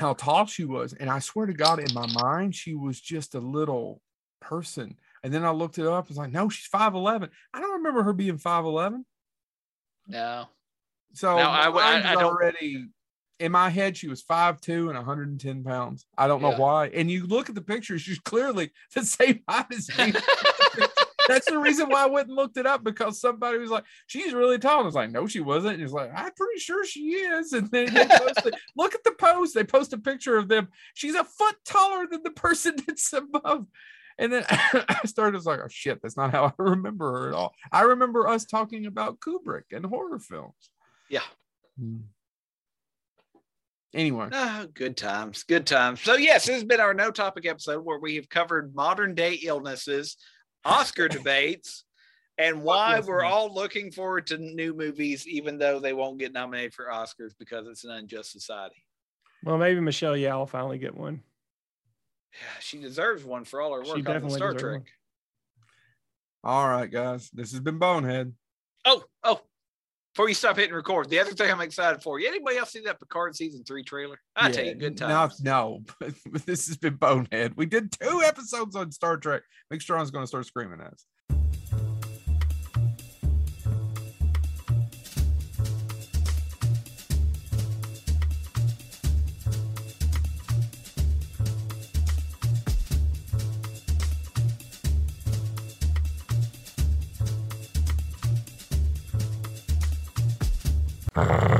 how tall she was, and I swear to God, in my mind, she was just a little person. And then I looked it up. I was like, no, she's five eleven. I don't remember her being five eleven. no So No, I I- I already in my head. She was five two and 110 pounds. I don't know why. And you look at the picture; she's clearly the same height as me. That's the reason why I went and looked it up because somebody was like, "She's really tall." And I was like, "No, she wasn't." And he's like, "I'm pretty sure she is." And then they posted, look at the post. They post a picture of them. She's a foot taller than the person that's above. And then I started I was like, "Oh shit, that's not how I remember her at all." I remember us talking about Kubrick and horror films. Yeah. Hmm. Anyway, Ah, good times good times so yes this has been our no topic episode where we have covered modern day illnesses oscar debates and why we're all looking forward to new movies even though they won't get nominated for oscars because it's an unjust society Well, maybe Michelle Yeoh will finally get one. yeah she deserves one for all her work on the star trek one. all right, guys, this has been Bonehead. Oh, oh, before you stop hitting record, the other thing I'm excited for. You anybody else see that Picard season three trailer? I tell you, good time. no. No, but this has been Bonehead. We did two episodes on Star Trek. Big Strong's going to start screaming at us. Uh...